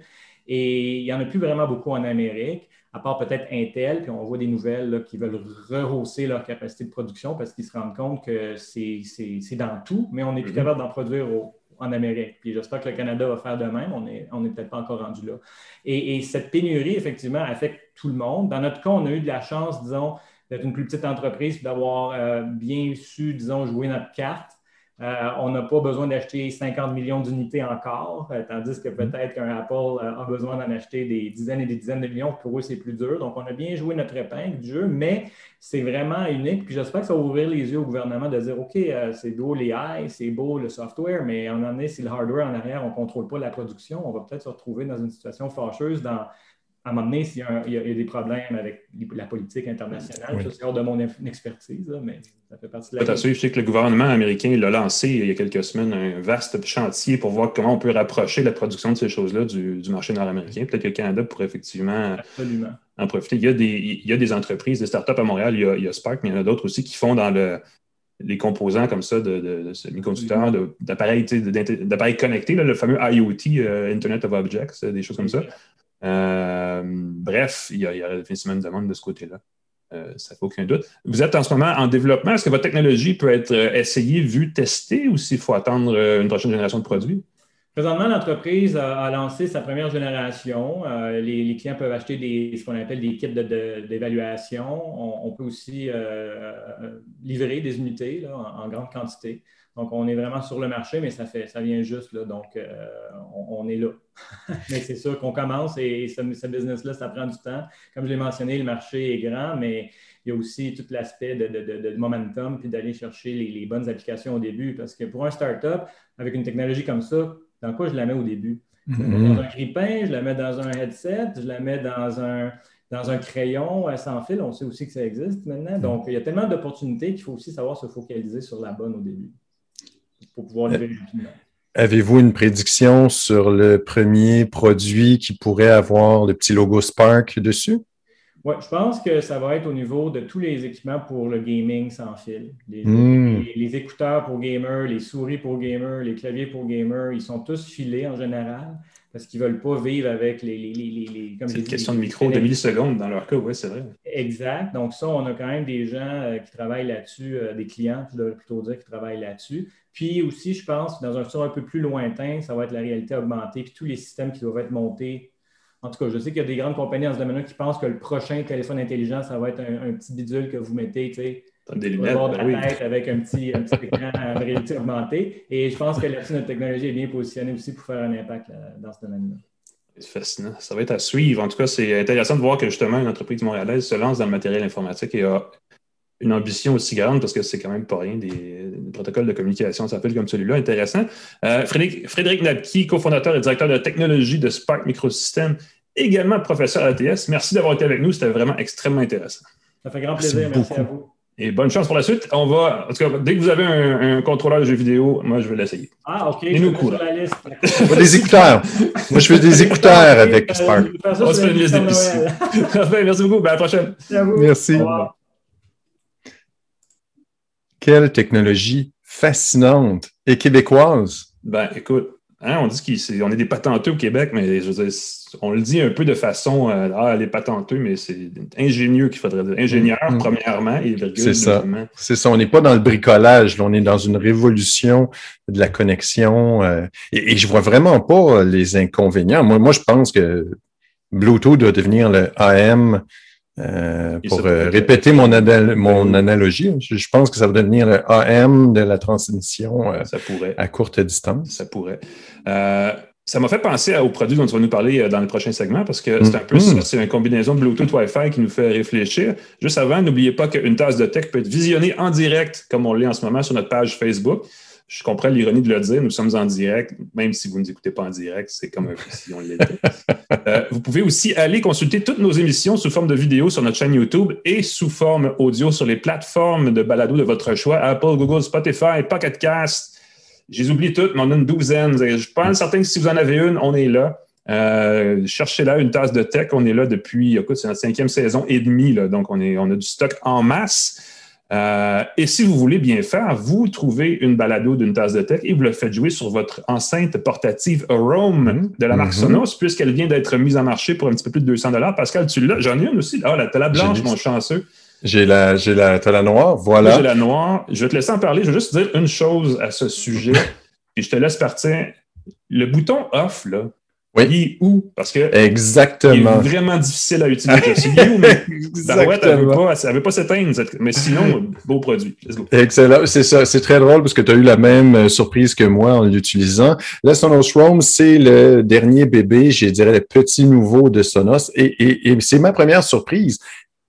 et il n'y en a plus vraiment beaucoup en Amérique à part peut-être Intel, puis on voit des nouvelles qui veulent rehausser leur capacité de production parce qu'ils se rendent compte que c'est dans tout, mais on n'est plus mhm. capable d'en produire en Amérique. Puis j'espère que le Canada va faire de même. On n'est on est peut-être pas encore rendu là. Et, et, cette pénurie, effectivement, affecte tout le monde. Dans notre cas, on a eu de la chance, disons, d'être une plus petite entreprise, d'avoir euh, bien su, disons, jouer notre carte. Euh, on n'a pas besoin d'acheter 50 millions d'unités encore, euh, tandis que mm-hmm. peut-être qu'un Apple a besoin d'en acheter des dizaines et des dizaines de millions. Pour eux, c'est plus dur. Donc, on a bien joué notre épingle du jeu, mais c'est vraiment unique. Puis j'espère que ça va ouvrir les yeux au gouvernement de dire OK, c'est beau les AI, c'est beau le software, mais en un si le hardware en arrière, on ne contrôle pas la production, on va peut-être se retrouver dans une situation fâcheuse dans à un moment donné, s'il y, a des problèmes avec la politique internationale, c'est hors de mon expertise, mais ça fait partie de la. Je sais que le gouvernement américain l'a lancé il y a quelques semaines un vaste chantier pour voir comment on peut rapprocher la production de ces choses-là du, marché nord-américain. Peut-être que le Canada pourrait effectivement en profiter. Il y, a des, il y a des entreprises, des startups à Montréal, il y a, Spark, mais il y en a d'autres aussi qui font dans le, les composants comme ça de, de, de semi-conducteurs, d'appareils connectés, le fameux IoT, euh, Internet of Objects, des choses comme ça. Euh, bref, il y, a, il y une demande de ce côté-là. Euh, ça fait aucun doute. Vous êtes en ce moment en développement. Est-ce que votre technologie peut être euh, essayée, vue, testée ou s'il faut attendre une prochaine génération de produits? Présentement, l'entreprise a, lancé sa première génération. les, clients peuvent acheter ce qu'on appelle des kits d'évaluation. on, peut aussi livrer des unités en, grande quantité. Donc, on est vraiment sur le marché, mais ça, fait, ça vient juste. Là, donc, euh, on, est là. mais c'est sûr qu'on commence et, ce, business-là, ça prend du temps. Comme je l'ai mentionné, le marché est grand, mais il y a aussi tout l'aspect de, momentum puis d'aller chercher les, bonnes applications au début. Parce que pour un startup, avec une technologie comme ça, dans quoi je la mets au début? Mm-hmm. Dans un grippin, je la mets dans un headset, je la mets dans un, dans un crayon sans fil. On sait aussi que ça existe maintenant. Mm-hmm. Donc, il y a tellement d'opportunités qu'il faut aussi savoir se focaliser sur la bonne au début pour pouvoir lever rapidement. Avez-vous une prédiction sur le premier produit qui pourrait avoir le petit logo Spark dessus? Oui, je pense que ça va être au niveau de tous les équipements pour le gaming sans fil. Les, hmm. écouteurs pour gamers, les souris pour gamers, les claviers pour gamers, ils sont tous filés en général parce qu'ils ne veulent pas vivre avec les. les, les, c'est une question de micro de millisecondes dans leur cas, oui, c'est vrai. Exact. Donc, ça, on a quand même des gens euh, qui travaillent là-dessus, euh, des clients, je devrais plutôt dire, qui travaillent là-dessus. Puis aussi, je pense, dans un futur un peu plus lointain, ça va être la réalité augmentée, puis tous les systèmes qui doivent être montés. En tout cas, je sais qu'il y a des grandes compagnies dans ce domaine-là qui pensent que le prochain téléphone intelligent, ça va être un, petit bidule que vous mettez, tu sais, des lunettes, ben la tête avec un petit, un petit écran en réalité augmentée. Et je pense que là-dessus, notre technologie est bien positionnée aussi pour faire un impact dans ce domaine-là. C'est fascinant. Ça va être à suivre. En tout cas, c'est intéressant de voir que justement une entreprise montréalaise se lance dans le matériel informatique et a une ambition aussi grande parce que c'est quand même pas rien des, protocoles de communication ça s'appelle comme celui-là. Intéressant. Euh, Frédéric, Frédéric Nabki, cofondateur et directeur de technologie de Spark Microsystems, également professeur à l'ATS. Merci d'avoir été avec nous. C'était vraiment extrêmement intéressant. Ça fait grand plaisir. Merci, à vous. Et bonne chance pour la suite. On va, en tout cas, dès que vous avez un, contrôleur de jeux vidéo, moi, je vais l'essayer. Ah, OK. Et nous liste. des écouteurs. moi, je veux des écouteurs avec Spark. On se fait une liste d'épicerie. Merci beaucoup. Ben, à la prochaine. Merci à vous. Merci. Quelle technologie fascinante et québécoise. Ben, écoute, hein, on dit qu'on est des patenteux au Québec, mais on le dit un peu de façon, euh, ah, les patenteux, mais c'est ingénieux qu'il faudrait dire. Ingénieur, mm-hmm. premièrement, et C'est ça. C'est ça. On n'est pas dans le bricolage, on est dans une révolution de la connexion. Euh, et, et, je vois vraiment pas les inconvénients. Moi, moi, je pense que Bluetooth doit devenir le AM euh, pour euh, répéter mon, mon analogie, je, pense que ça va devenir le AM de la transmission euh, ça pourrait. à courte distance. Ça pourrait. ça m'a fait penser aux produits dont tu vas nous parler dans le prochain segment parce que c'est un peu mm-hmm. c'est une combinaison de Bluetooth Wi-Fi qui nous fait réfléchir. Juste avant, n'oubliez pas qu'une tasse de tech peut être visionnée en direct, comme on l'est en ce moment sur notre page Facebook je comprends l'ironie de le dire, nous sommes en direct, même si vous ne nous écoutez pas en direct, c'est comme un peu si on l'était. Euh, vous pouvez aussi aller consulter toutes nos émissions sous forme de vidéo sur notre chaîne YouTube et sous forme audio sur les plateformes de balado de votre choix, Apple, Google, Spotify, Pocket Cast. J'ai oublié toutes, mais on a une douzaine. Je pense certain que si vous en avez une, on est là. Euh, cherchez là une tasse de tech. On est là depuis, écoute, c'est notre cinquième saison et demie, là, donc on, est, on a du stock en masse. Euh, et si vous voulez bien faire, vous trouvez une balado d'une tasse de tech et vous le faites jouer sur votre enceinte portative Rome de la marque mm-hmm. Sonos, puisqu'elle vient d'être mise en marché pour un petit peu plus de 200 Pascal, tu l'as? J'en ai une aussi. Ah, la, la blanche, mon chanceux. J'ai la, j'ai la, la noire, voilà. J'ai la noire. Je vais te laisser en parler. Je vais juste dire une chose à ce sujet. puis je te laisse partir. Le bouton off, là, Oui. il est où? Parce que Exactement. il est vraiment difficile à utiliser. Il est où, mais la boîte, elle ne veut pas, s'éteindre. Mais sinon, beau produit. Let's go. Excellent, c'est ça. C'est très drôle parce que tu as eu la même euh, surprise que moi en l'utilisant. La Sonos Roam, c'est le dernier bébé, je dirais le petit nouveau de Sonos. Et, et, et c'est ma première surprise.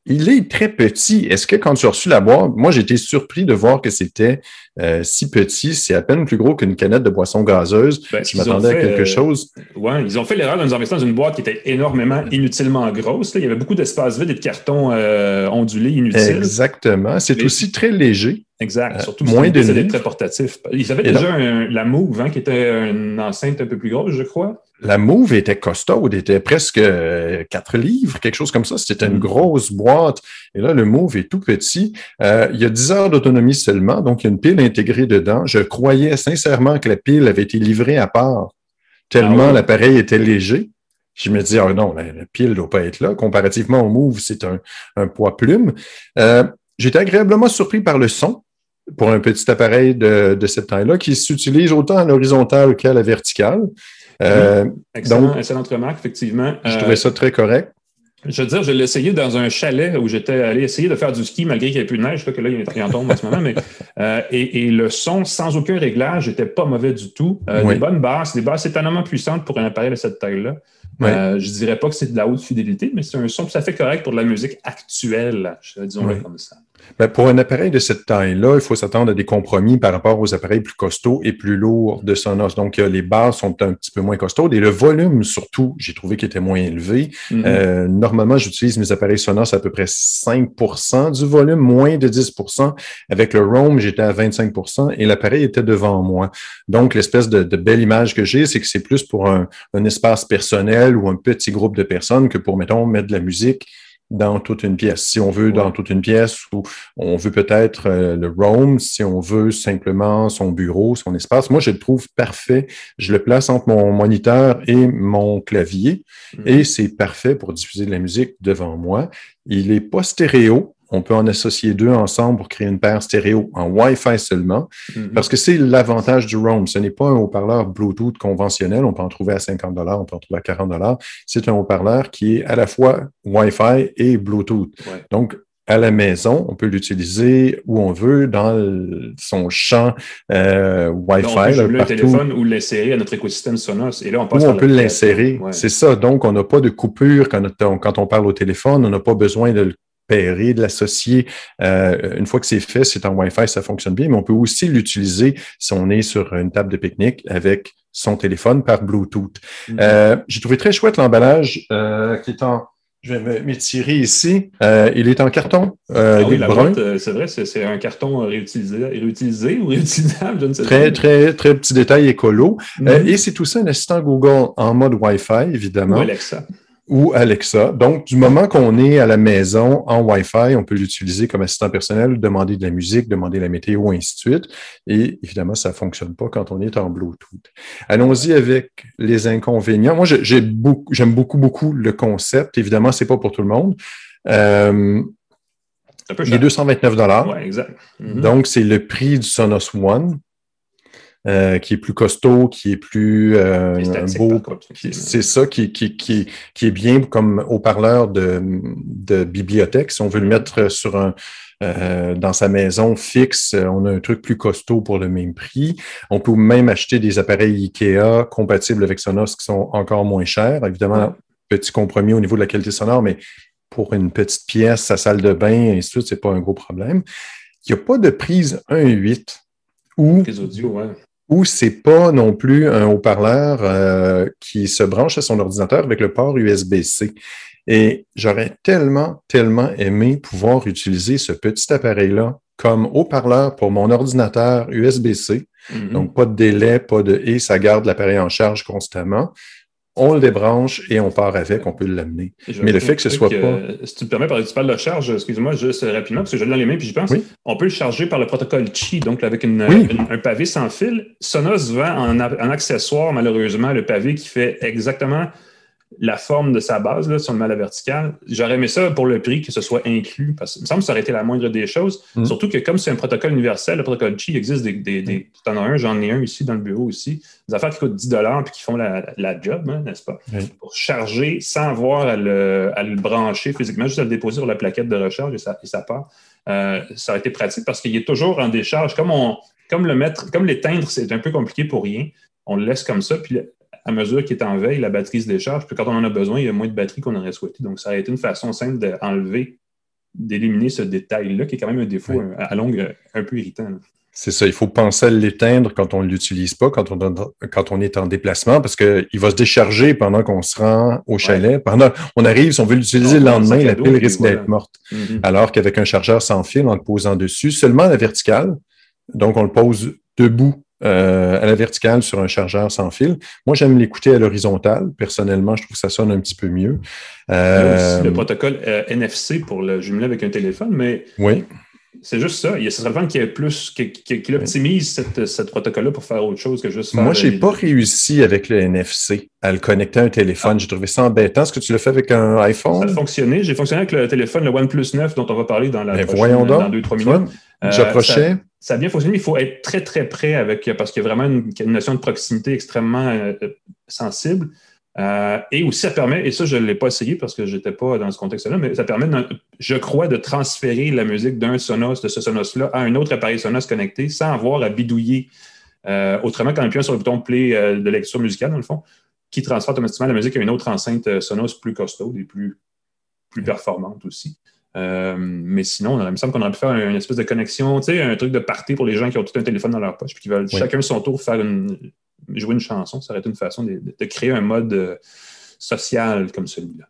Il est très petit. Est-ce que quand tu as reçu la boîte, moi été surpris de voir que c'était euh, si petit, c'est à peine plus gros qu'une canette de boisson gazeuse. Ben, je m'attendais à quelque euh, chose. Ouais, ils ont fait l'erreur de nous investir dans une boîte qui était énormément, inutilement grosse. là. Il y avait beaucoup d'espace vide et de cartons euh, ondulés inutiles. Exactement. C'est aussi très léger. Exact. Euh, Surtout moins de très portatif. Ils avaient Et déjà un- la Move, hein, qui était une enceinte un peu plus grosse, je crois. La Move était costaude, était presque euh, 4 livres, quelque chose comme ça. C'était une Mm. grosse boîte. Et là, le Move est tout petit. Euh, il y a 10 heures d'autonomie seulement, donc il y a une pile intégrée dedans. Je croyais sincèrement que la pile avait été livrée à part, tellement Ah ouais? l'appareil était léger. Je me dis, ah non, la, la pile ne doit pas être là. Comparativement au Move, c'est un, un poids plume. Euh, J'étais agréablement surpris par le son pour un petit appareil de, de cette taille-là qui s'utilise autant à l'horizontale qu'à la verticale. Euh, Excellent, Donc- excellente remarque, effectivement. Je Euh, trouvais ça très correct. Je veux dire, je l'ai essayé dans un chalet où j'étais allé essayer de faire du ski malgré qu'il n'y avait plus de neige, là, que là, il y en tombe en ce moment. Mais, euh, et, et le son, sans aucun réglage, n'était pas mauvais du tout. Euh, Oui. Des bonnes basses, des basses étonnamment puissantes pour un appareil de cette taille-là. Oui. Euh, je dirais pas que c'est de la haute fidélité, mais c'est un son tout à fait correct pour de la musique actuelle, disons-le Oui. comme ça. Ben, pour un appareil de cette taille-là, il faut s'attendre à des compromis par rapport aux appareils plus costauds et plus lourds de Sonos. Donc, euh, les basses sont un petit peu moins costaudes et le volume, surtout, j'ai trouvé qu'il était moins élevé. Mhm. Euh, normalement, j'utilise mes appareils Sonos à peu près 5% du volume, moins de 10% Avec le Roam, j'étais à 25% et l'appareil était devant moi. Donc, l'espèce de, de belle image que j'ai, c'est que c'est plus pour un, un espace personnel ou un petit groupe de personnes que pour, mettons, mettre de la musique dans toute une pièce. Si on veut dans toute une pièce ou on veut peut-être euh, le roam, si on veut simplement son bureau, son espace, moi je le trouve parfait. Je le place entre mon moniteur et mon clavier Mhm. et c'est parfait pour diffuser de la musique devant moi. Il est pas stéréo. On peut en associer deux ensemble pour créer une paire stéréo en Wi-Fi seulement. Mhm. Parce que c'est l'avantage du Roam. Ce n'est pas un haut-parleur Bluetooth conventionnel. On peut en trouver à 50 on peut en trouver à 40 C'est un haut-parleur qui est à la fois Wi-Fi et Bluetooth. Ouais. Donc, à la maison, on peut l'utiliser où on veut, dans le- son champ euh, Là, on peut Wi-Fi, là, partout téléphone ou l'insérer à notre écosystème Sonos. Et là, on où passe on peut l'insérer. Ouais. C'est ça. Donc, on n'a pas de coupure quand on, quand on parle au téléphone. On n'a pas besoin de le de l'associer. Euh, une fois que c'est fait, c'est en Wi-Fi, ça fonctionne bien, mais on peut aussi l'utiliser si on est sur une table de pique-nique avec son téléphone par Bluetooth. Mhm. Euh, J'ai trouvé très chouette l'emballage euh, qui est en... Je vais m'étirer ici. Euh, il est en carton euh, Ah oui, la brun. boîte, c'est vrai, c'est un carton réutilisé, réutilisé ou réutilisable, je ne sais Très, pas. très, très petit détail écolo. Mhm. Euh, et c'est tout ça un assistant Google en mode Wi-Fi, évidemment. Ou Alexa. Ou Alexa. Donc, du moment qu'on est à la maison en Wi-Fi, on peut l'utiliser comme assistant personnel, demander de la musique, demander la météo, ainsi de suite. Et évidemment, ça fonctionne pas quand on est en Bluetooth. Allons-y avec les inconvénients. Moi, je- j'ai beaucoup, j'aime beaucoup, beaucoup le concept. Évidemment, c'est pas pour tout le monde. Euh, il est cher. 229 dollars. Ouais, exact. Mhm. Donc, c'est le prix du Sonos One, euh, qui est plus costaud, qui est plus euh, beau. C'est ça qui, qui, qui, qui est bien comme haut-parleur de, de bibliothèque. Si on veut le mettre sur un, euh, dans sa maison fixe, on a un truc plus costaud pour le même prix. On peut même acheter des appareils IKEA compatibles avec Sonos qui sont encore moins chers. Évidemment, petit compromis au niveau de la qualité sonore, mais pour une petite pièce, sa salle de bain, et ainsi de suite, c'est pas un gros problème. Il n'y a pas de prise 1.8 ou ouais. Ou c'est pas non plus un haut-parleur euh, qui se branche à son ordinateur avec le port USB-C. Et j'aurais tellement, tellement aimé pouvoir utiliser ce petit appareil-là comme haut-parleur pour mon ordinateur USB-C. Mhm. Donc, pas de délai, pas de et, ça garde l'appareil en charge constamment. On le débranche et on part avec, on peut l'amener. Je mais le fait que ce soit pas- euh, si tu me permets, tu parles de charge, excuse-moi, juste rapidement, parce que je l'ai dans les mains, puis j'y pense. Oui. On peut le charger par le protocole Qi, donc avec une, Oui. une- un pavé sans fil. Sonos vend en accessoire, malheureusement, le pavé qui fait exactement la forme de sa base, là, si on le met à la verticale. J'aurais aimé ça pour le prix, que ce soit inclus, parce que me semble que ça aurait été la moindre des choses. Mm. Surtout que comme c'est un protocole universel, le protocole Qi existe des... des, des tu en as un, j'en ai un ici dans le bureau aussi. Des affaires qui coûtent 10 puis qui font la, la job, hein, n'est-ce pas? Pour charger sans avoir à le, à le, brancher physiquement, juste à le déposer sur la plaquette de recharge et ça, et ça part. Euh, ça aurait été pratique parce qu'il est toujours en décharge. Comme, on, comme le mettre, comme l'éteindre, c'est un peu compliqué pour rien. On le laisse comme ça, puis à mesure qu'il est en veille, la batterie se décharge. Puis quand on en a besoin, il y a moins de batterie qu'on aurait souhaité. Donc, ça a été une façon simple d'enlever, d'éliminer ce détail-là, qui est quand même un défaut à, longue un peu irritant. C'est ça, il faut penser à l'éteindre quand on ne l'utilise pas, quand on, quand on est en déplacement, parce qu'il va se décharger pendant qu'on se rend au chalet. Pendant on arrive, si on veut l'utiliser le lendemain, la pile risque d'être morte. Mm-hmm. Alors qu'avec un chargeur sans fil, en le posant dessus, seulement la verticale, donc on le pose debout euh, à la verticale sur un chargeur sans fil. Moi, j'aime l'écouter à l'horizontale. Personnellement, je trouve que ça sonne un petit peu mieux. Euh, le protocole euh, NFC pour le jumeler avec un téléphone, mais oui. c'est juste ça. Il y a téléphone qui est plus, qui, qui, optimise cette, cette protocole-là pour faire autre chose que juste faire. Moi, j'ai pas réussi avec le NFC à le connecter à un téléphone. Ah. J'ai trouvé ça embêtant. Est-ce que tu l'as fait avec un iPhone? Ça a fonctionné. J'ai fonctionné avec le téléphone, le OnePlus 9, dont on va parler dans la ben, prochaine, dans deux, trois minutes. J'approchais ça a bien fonctionné, il faut être très, très près avec, parce qu'il y a vraiment une, notion de proximité extrêmement euh, sensible. Euh, et aussi, ça permet, et ça, je ne l'ai pas essayé parce que je n'étais pas dans ce contexte-là, mais ça permet, je crois, de transférer la musique d'un Sonos, de ce Sonos-là, à un autre appareil Sonos connecté sans avoir à bidouiller. Euh, autrement, on appuie sur le bouton play de lecture musicale, dans le fond, qui transfère automatiquement la musique à une autre enceinte Sonos plus costaud et plus, plus performante aussi. Euh, mais sinon, il me semble qu'on aurait pu faire une espèce de connexion, tu sais, un truc de party pour les gens qui ont tout un téléphone dans leur poche, puis qui veulent chacun son tour faire une, jouer une chanson. Ça aurait été une façon de, créer un mode euh, social comme celui-là.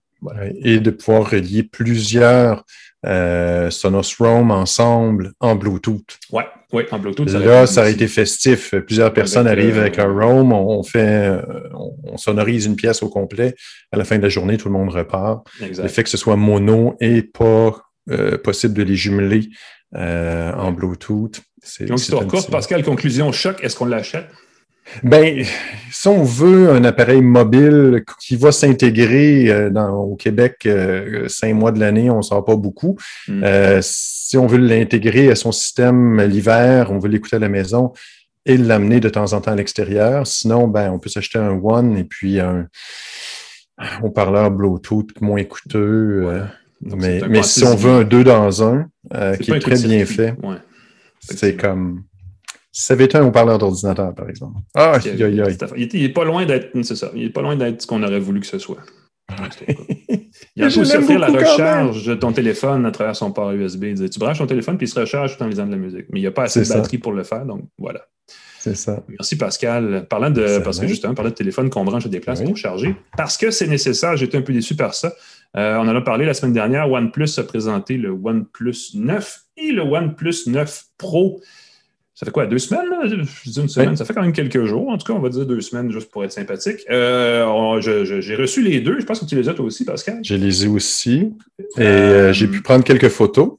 Et de pouvoir relier plusieurs euh, Sonos Roam ensemble en Bluetooth. Oui, ouais, en Bluetooth. Ça Là, ça aurait été festif. Plusieurs personnes arrivent avec leur Roam, on fait, on, sonorise une pièce au complet. À la fin de la journée, tout le monde repart. Le fait que ce soit mono et pas euh, possible de les jumeler euh, en Bluetooth. Donc, histoire courte, Pascal, conclusion choc, est-ce qu'on l'achète? Ben, si on veut un appareil mobile qui va s'intégrer euh, au Québec euh, cinq mois de l'année, on ne sort pas beaucoup. Hmm. Euh, si on veut l'intégrer à son système l'hiver, on veut l'écouter à la maison et l'amener de temps en temps à l'extérieur. Sinon, ben, on peut s'acheter un One et puis un haut-parleur Bluetooth moins coûteux. mais, mais si on veut un deux dans un, qui est très bien fait, c'est comme ça avait été un haut-parleur d'ordinateur, par exemple. Ah, il, est pas loin d'être, c'est ça, il est pas loin d'être ce qu'on aurait voulu que ce soit. Il a aussi offrir la recharge de ton téléphone à travers son port USB. tu branches ton téléphone puis il se recharge tout en lisant de la musique. Mais il n'y a pas assez de batterie pour le faire, donc voilà. C'est ça. Merci Pascal. Parlant de, parce que justement, parlant de téléphone qu'on branche à des places pour charger, parce que c'est nécessaire, j'étais un peu déçu par ça. Euh, on en a parlé la semaine dernière. OnePlus a présenté le OnePlus 9 et le OnePlus 9 Pro ça fait quoi, deux semaines? Là? Je dis une semaine, ça fait quand même quelques jours. En tout cas, on va dire deux semaines juste pour être sympathique. Euh, j'ai reçu les deux. Je pense que tu les as toi aussi, Pascal. J'ai les ai aussi. Et euh, j'ai pu prendre quelques photos.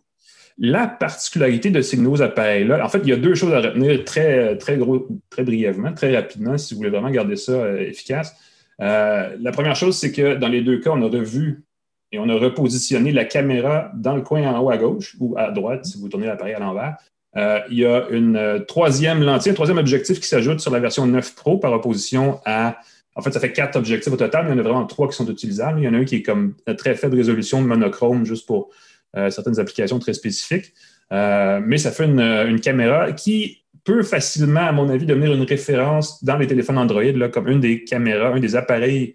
La particularité de ces nouveaux appareils-là, en fait, il y a deux choses à retenir très, très, gros, très brièvement, très rapidement, si vous voulez vraiment garder ça euh, efficace. la première chose, c'est que dans les deux cas, on a revu et on a repositionné la caméra dans le coin en haut à gauche ou à droite, si vous tournez l'appareil à l'envers. Euh, il y a une euh, troisième lentille, un troisième objectif qui s'ajoute sur la version 9 Pro par opposition à. En fait, ça fait quatre objectifs au total, mais il y en a vraiment trois qui sont utilisables. Il y en a un qui est comme très faible résolution de monochrome, juste pour euh, certaines applications très spécifiques. mais ça fait une, caméra qui peut facilement, à mon avis, devenir une référence dans les téléphones Android, là, comme une des caméras, un des appareils.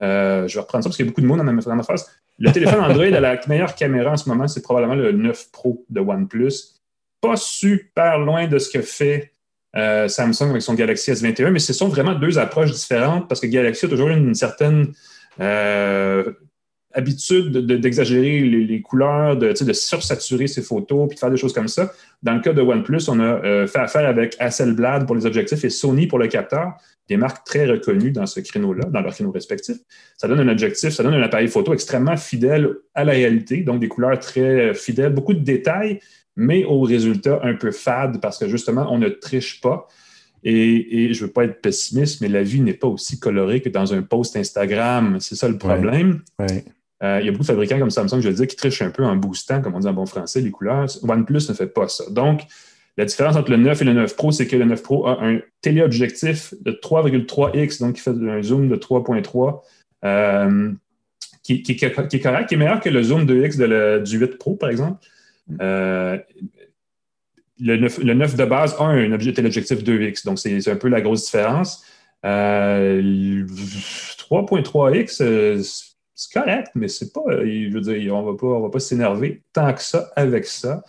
je vais reprendre ça parce qu'il y a beaucoup de mots dans ma, phrase. Le téléphone Android a la meilleure caméra en ce moment, c'est probablement le 9 Pro de OnePlus pas super loin de ce que fait euh, Samsung avec son Galaxy S21, mais ce sont vraiment deux approches différentes parce que Galaxy a toujours une certaine euh, habitude d'exagérer les, couleurs, de, de sursaturer ses photos, puis de faire des choses comme ça. Dans le cas de OnePlus, on a euh, fait affaire avec Hasselblad pour les objectifs et Sony pour le capteur, des marques très reconnues dans ce créneau-là, dans leur créneau respectif. Ça donne un objectif, ça donne un appareil photo extrêmement fidèle à la réalité, donc des couleurs très fidèles, beaucoup de détails, mais au résultat un peu fade parce que justement, on ne triche pas. Et, je ne veux pas être pessimiste, mais la vie n'est pas aussi colorée que dans un post Instagram. C'est ça le problème. Euh, il y a beaucoup de fabricants comme Samsung, je veux dire, qui trichent un peu en boostant, comme on dit en bon français, les couleurs. OnePlus ne fait pas ça. Donc, la différence entre le 9 et le 9 Pro, c'est que le 9 Pro a un téléobjectif de 3,3x, donc qui fait un zoom de 3,3, euh, qui, est correct, qui est meilleur que le zoom 2x du 8 Pro, par exemple. Euh, le, 9, de base a un téléobjectif 2x, donc c'est un peu la grosse différence. 3.3x, c'est correct, mais c'est pas, je veux dire, on va va pas s'énerver tant que ça avec ça.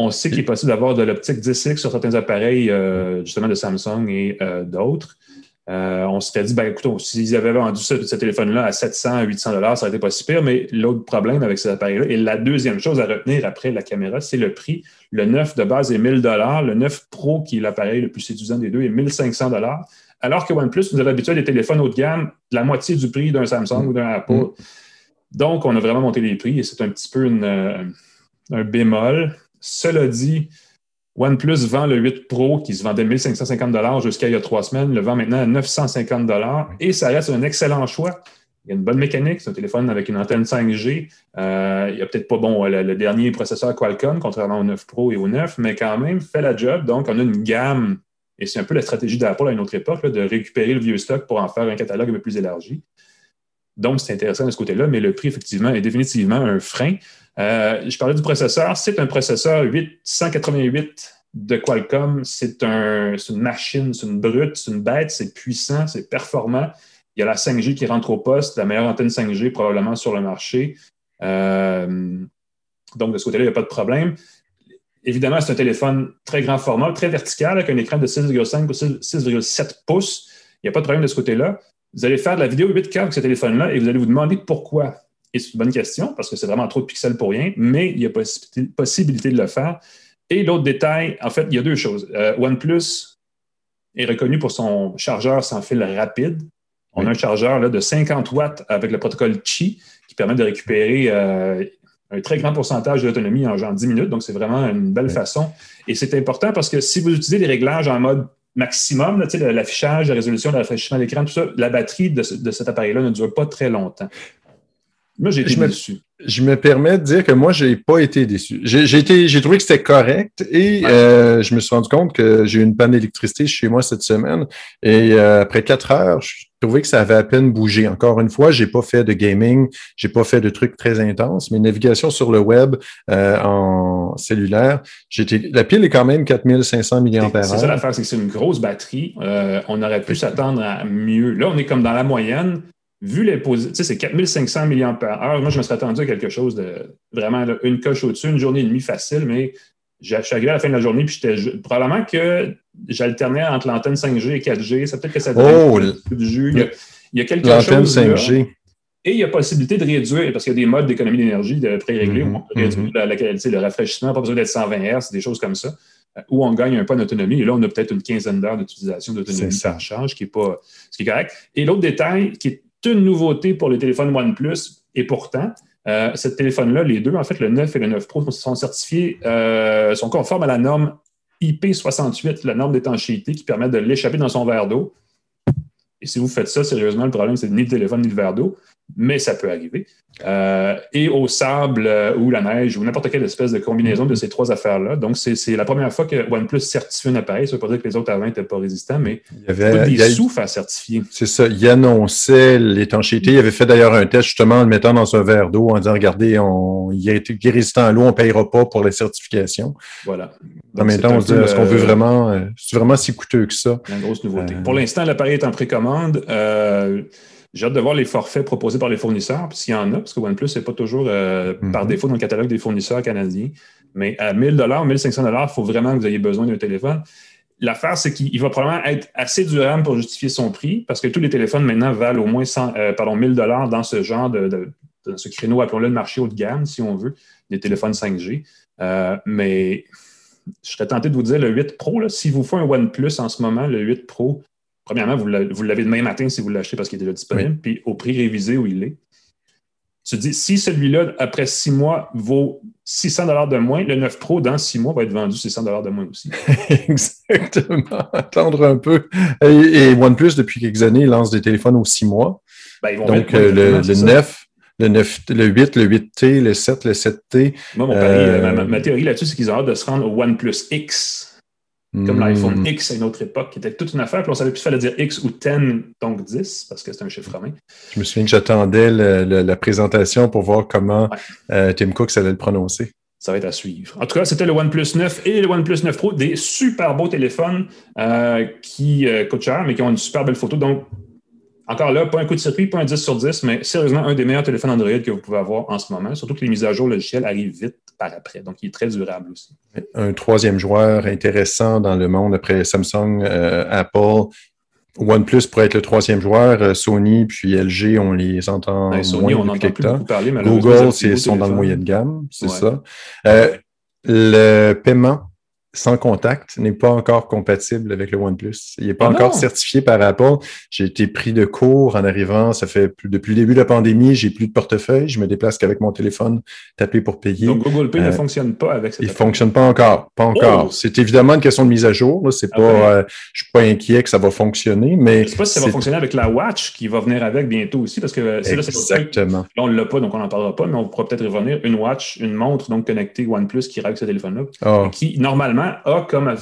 On sait qu'il est possible d'avoir de l'optique 10X sur certains appareils, euh, justement de Samsung et euh, d'autres. Euh, on s'était dit, ben, écoute, s'ils avaient vendu ce, téléphone-là à 700, 800 dollars, ça aurait été pas si pire. Mais l'autre problème avec ces appareils-là, et la deuxième chose à retenir après la caméra, c'est le prix. Le 9 de base est 1000 dollars. Le 9 Pro, qui est l'appareil le plus séduisant des deux, est 1500 dollars. Alors que OnePlus nous avait habitué à des téléphones haut de gamme, la moitié du prix d'un Samsung ou d'un Apple. Mm. Donc, on a vraiment monté les prix et c'est un petit peu un bémol. Cela dit, OnePlus vend le 8 Pro qui se vendait 1550 jusqu'à il y a trois semaines, le vend maintenant à 950 et ça reste un excellent choix. Il y a une bonne mécanique, c'est un téléphone avec une antenne 5G. Euh, il n'y a peut-être pas bon le, dernier processeur Qualcomm, contrairement au 9 Pro et au 9, mais quand même, fait la job. Donc, on a une gamme, et c'est un peu la stratégie d'Apple à une autre époque, de récupérer le vieux stock pour en faire un catalogue un peu plus élargi. Donc, c'est intéressant de ce côté-là, mais le prix, effectivement, est définitivement un frein. Euh, je parlais du processeur. C'est un processeur 888 de Qualcomm. C'est un, une machine, c'est une brute, c'est une bête, c'est puissant, c'est performant. Il y a la 5G qui rentre au poste, la meilleure antenne 5G probablement sur le marché. Euh, donc, de ce côté-là, il n'y a pas de problème. Évidemment, c'est un téléphone très grand format, très vertical, avec un écran de 6,5 ou 6,7 pouces. Il n'y a pas de problème de ce côté-là. Vous allez faire de la vidéo 8K avec ce téléphone-là et vous allez vous demander pourquoi. Et c'est une bonne question parce que c'est vraiment trop de pixels pour rien, mais il y a possibilité de le faire. Et l'autre détail, en fait, il y a deux choses. Euh, OnePlus est reconnu pour son chargeur sans fil rapide. On a un chargeur là, de 50 watts avec le protocole Qi qui permet de récupérer euh, un très grand pourcentage d'autonomie en genre 10 minutes. Donc, c'est vraiment une belle façon. Et c'est important parce que si vous utilisez les réglages en mode maximum, l'affichage, la résolution, le rafraîchissement d'écran, tout ça, la batterie de, de cet appareil-là ne dure pas très longtemps. Moi, j'ai été déçu je me permets de dire que moi, j'ai pas été déçu. J'ai trouvé que c'était correct et euh, je me suis rendu compte que j'ai eu une panne d'électricité chez moi cette semaine et euh, après quatre heures, je trouvais que ça avait à peine bougé. Encore une fois, j'ai pas fait de gaming, j'ai pas fait de trucs très intenses, mais navigation sur le web euh, en cellulaire, j'étais, la pile est quand même 4500 mAh. C'est ça l'affaire, c'est que c'est une grosse batterie. on aurait pu s'attendre à mieux. Là, on est comme dans la moyenne vu les positions, tu sais, c'est 4500 mAh. Moi, je me serais attendu à quelque chose de vraiment une coche au-dessus, une journée et demie facile, mais je suis arrivé à la fin de la journée, puis j'étais probablement que j'alternais entre l'antenne 5G et 4G. C'est peut-être que ça donne oh, du jus. Il y, a, quelque chose. 5G. Et il y a possibilité de réduire, parce qu'il y a des modes d'économie d'énergie de pré-réglés, mm-hmm, on peut réduire mm-hmm. la, qualité, le rafraîchissement, pas besoin d'être 120 Hz, des choses comme ça, euh, où on gagne un peu d'autonomie. Et là, on a peut-être une quinzaine d'heures d'utilisation d'autonomie par charge, qui est pas, ce qui est correct. Et l'autre détail qui est une nouveauté pour les téléphones OnePlus. Et pourtant, euh, ce téléphone-là, les deux, en fait, le 9 et le 9 Pro, sont certifiés, euh, sont conformes à la norme IP68, la norme d'étanchéité qui permet de l'échapper dans son verre d'eau. Et si vous faites ça, sérieusement, le problème, c'est ni le téléphone ni le verre d'eau mais ça peut arriver. Euh, et au sable euh, ou la neige ou n'importe quelle espèce de combinaison de ces trois affaires-là. Donc, c'est la première fois que OnePlus certifie un appareil. Ça ne veut pas dire que les autres avant n'étaient pas résistants, mais il y avait des il à certifier. C'est ça. Il annonçait l'étanchéité. Il avait fait d'ailleurs un test justement en le mettant dans un verre d'eau en disant regardez, on, il est résistant à l'eau, on ne payera pas pour la certification. Voilà. En même temps, on se dit est-ce qu'on veut vraiment. Euh, c'est vraiment si coûteux que ça? Une grosse nouveauté. Pour l'instant, l'appareil est en précommande. J'ai hâte de voir les forfaits proposés par les fournisseurs, s'il y en a, parce que OnePlus n'est pas toujours euh, mhm. par défaut dans le catalogue des fournisseurs canadiens. Mais à 1000 1500 il faut vraiment que vous ayez besoin d'un téléphone. L'affaire, c'est qu'il va probablement être assez durable pour justifier son prix, parce que tous les téléphones maintenant valent au moins 100, euh, pardon, 1000 dans ce genre de, dans ce créneau, appelons-le le marché haut de gamme, si on veut, des téléphones 5G. Euh, mais je serais tenté de vous dire le 8 Pro, si vous faites un OnePlus en ce moment, le 8 Pro, Premièrement, vous l'avez demain matin si vous l'achetez parce qu'il est déjà disponible, puis au prix révisé où il est. Tu te dis, si celui-là, après six mois, vaut 600 dollars de moins, le 9 Pro, dans six mois, va être vendu 600 dollars de moins aussi. Exactement. Attendre un peu. Et, OnePlus, depuis quelques années, lance des téléphones aux six mois. Ben, Donc, euh, le, le 9, le, 9, le 8, le 8T, le 7, le 7T. Moi, mon pari, euh, ma, théorie là-dessus, c'est qu'ils ont hâte de se rendre au OnePlus X comme hmm. l'iPhone X à une autre époque, qui était toute une affaire. Puis on savait plus fallait dire X ou 10, donc 10, parce que c'est un chiffre romain. Je me souviens que j'attendais la présentation pour voir comment euh, Tim Cook allait le prononcer. Ça va être à suivre. En tout cas, c'était le OnePlus 9 et le OnePlus 9 Pro, des super beaux téléphones euh, qui euh, coûtent cher, mais qui ont une super belle photo. Donc, encore là, pas un coup de circuit, pas un 10 sur 10, mais sérieusement, un des meilleurs téléphones Android que vous pouvez avoir en ce moment. Surtout que les mises à jour logicielles arrivent vite par après. Donc, il est très durable aussi. Un troisième joueur intéressant dans le monde après Samsung, euh, Apple. OnePlus pourrait être le troisième joueur. Euh, Sony puis LG, on les entend ben, Sony, on entend plus beaucoup parler. Google, ils sont dans le moyen de gamme, c'est ça. Euh, le paiement sans contact n'est pas encore compatible avec le OnePlus. Il n'est pas ah encore certifié par Apple. J'ai été pris de cours en arrivant. Ça fait plus, depuis le début de la pandémie, j'ai plus de portefeuille. Je me déplace qu'avec mon téléphone, tapé pour payer. Donc Google Pay ne euh, fonctionne pas avec cette Il ne fonctionne pas encore. Pas encore. Oh! C'est évidemment une question de mise à jour. C'est ah pas, euh, je suis pas inquiet que ça va fonctionner, mais. Je ne sais pas si ça va fonctionner avec la Watch qui va venir avec bientôt aussi, parce que c'est là, Exactement. Là, on ne l'a pas, donc on n'en parlera pas, mais on pourra peut-être revenir. Une Watch, une montre donc connectée OnePlus qui règle ce téléphone-là, ah. qui normalement a comme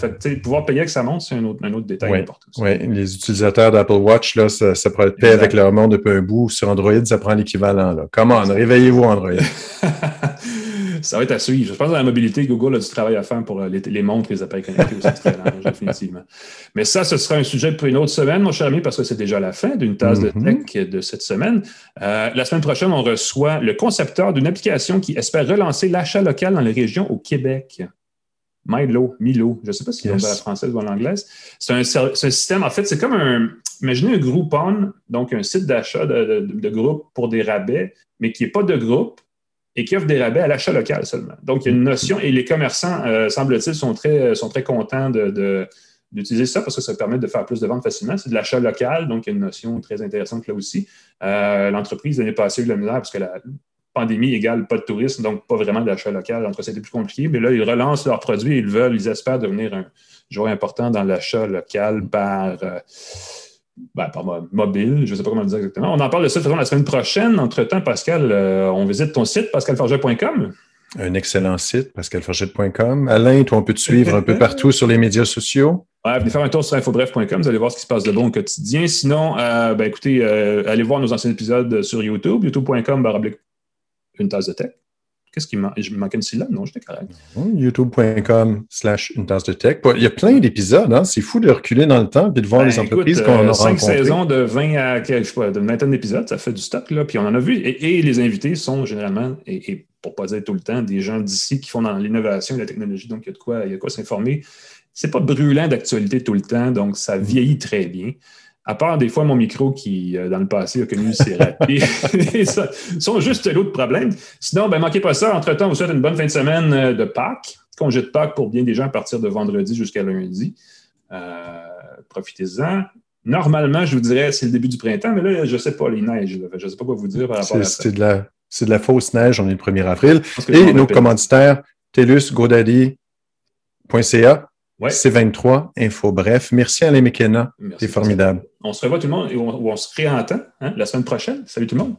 pouvoir payer avec sa montre, c'est un autre, un autre détail important. Oui, les utilisateurs d'Apple Watch, là, ça, ça payer avec leur monde depuis un bout. Sur Android, ça prend l'équivalent. Comment? Réveillez-vous, Android. ça va être à suivre. Je pense que dans la mobilité, Google a du travail à faire pour euh, les, les montres, les appareils connectés aussi, très définitivement. Mais ça, ce sera un sujet pour une autre semaine, mon cher ami, parce que c'est déjà la fin d'une tasse de mm-hmm. tech de cette semaine. Euh, la semaine prochaine, on reçoit le concepteur d'une application qui espère relancer l'achat local dans les régions au Québec. Milo, Milo, je ne sais pas si c'est yes. la française ou en anglaise. C'est un, système, en fait, c'est comme un. Imaginez un Groupon, donc un site d'achat de, de, groupe pour des rabais, mais qui n'est pas de groupe et qui offre des rabais à l'achat local seulement. Donc, il y a une notion, et les commerçants, euh, semble-t-il, sont très, sont très contents de, d'utiliser ça parce que ça permet de faire plus de ventes facilement. C'est de l'achat local, donc il y a une notion très intéressante là aussi. Euh, l'entreprise l'année passée a eu la misère parce que la, pandémie égale pas de tourisme, donc pas vraiment d'achat local. Donc, c'était plus compliqué. Mais là, ils relancent leurs produits, ils veulent, ils espèrent devenir un joueur important dans l'achat local par, euh, ben, par mobile. Je ne sais pas comment le dire exactement. On en parle de ça la semaine prochaine. Entre-temps, Pascal, euh, on visite ton site, pascalforget.com. Un excellent site, pascalforget.com. Alain, toi, on peut te suivre un peu partout sur les médias sociaux. Ouais, venez faire un tour sur infobref.com, vous allez voir ce qui se passe de bon au quotidien. Sinon, euh, ben, écoutez, allez voir nos anciens épisodes sur YouTube, youtube.com, une tasse de tech. Qu'est-ce qui manque? Je me manquais une syllabe? Non, j'étais correct. YouTube.com slash une tasse de tech. Il y a plein d'épisodes. Hein? C'est fou de reculer dans le temps et de voir ben, les entreprises qu'on a euh, Cinq saisons de 20 à je sais pas, de vingtaine d'épisodes, ça fait du stock. Là. Puis on en a vu. Et, les invités sont généralement, et, pour ne pas dire tout le temps, des gens d'ici qui font dans l'innovation et la technologie. Donc, il y a de quoi, il y a quoi s'informer. C'est pas brûlant d'actualité tout le temps, donc ça vieillit très bien à part des fois mon micro qui, euh, dans le passé, a connu ses ratés. ça sont juste l'autre problème. Sinon, ben, manquez pas ça. Entre-temps, vous souhaite une bonne fin de semaine euh, de Pâques. Congé de Pâques pour bien des gens à partir de vendredi jusqu'à lundi. Euh, profitez-en. Normalement, je vous dirais, c'est le début du printemps, mais là, je ne sais pas, les neiges. Je ne sais pas quoi vous dire par rapport à ça. C'est de, la, de la fausse neige, on est le 1er avril. Et nos commanditaires, TELUS, GoDaddy.ca, C23, Info Bref. Merci Alain McKenna. C'est formidable. On se revoit tout le monde et on, on se réentend hein, la semaine prochaine. Salut tout le monde.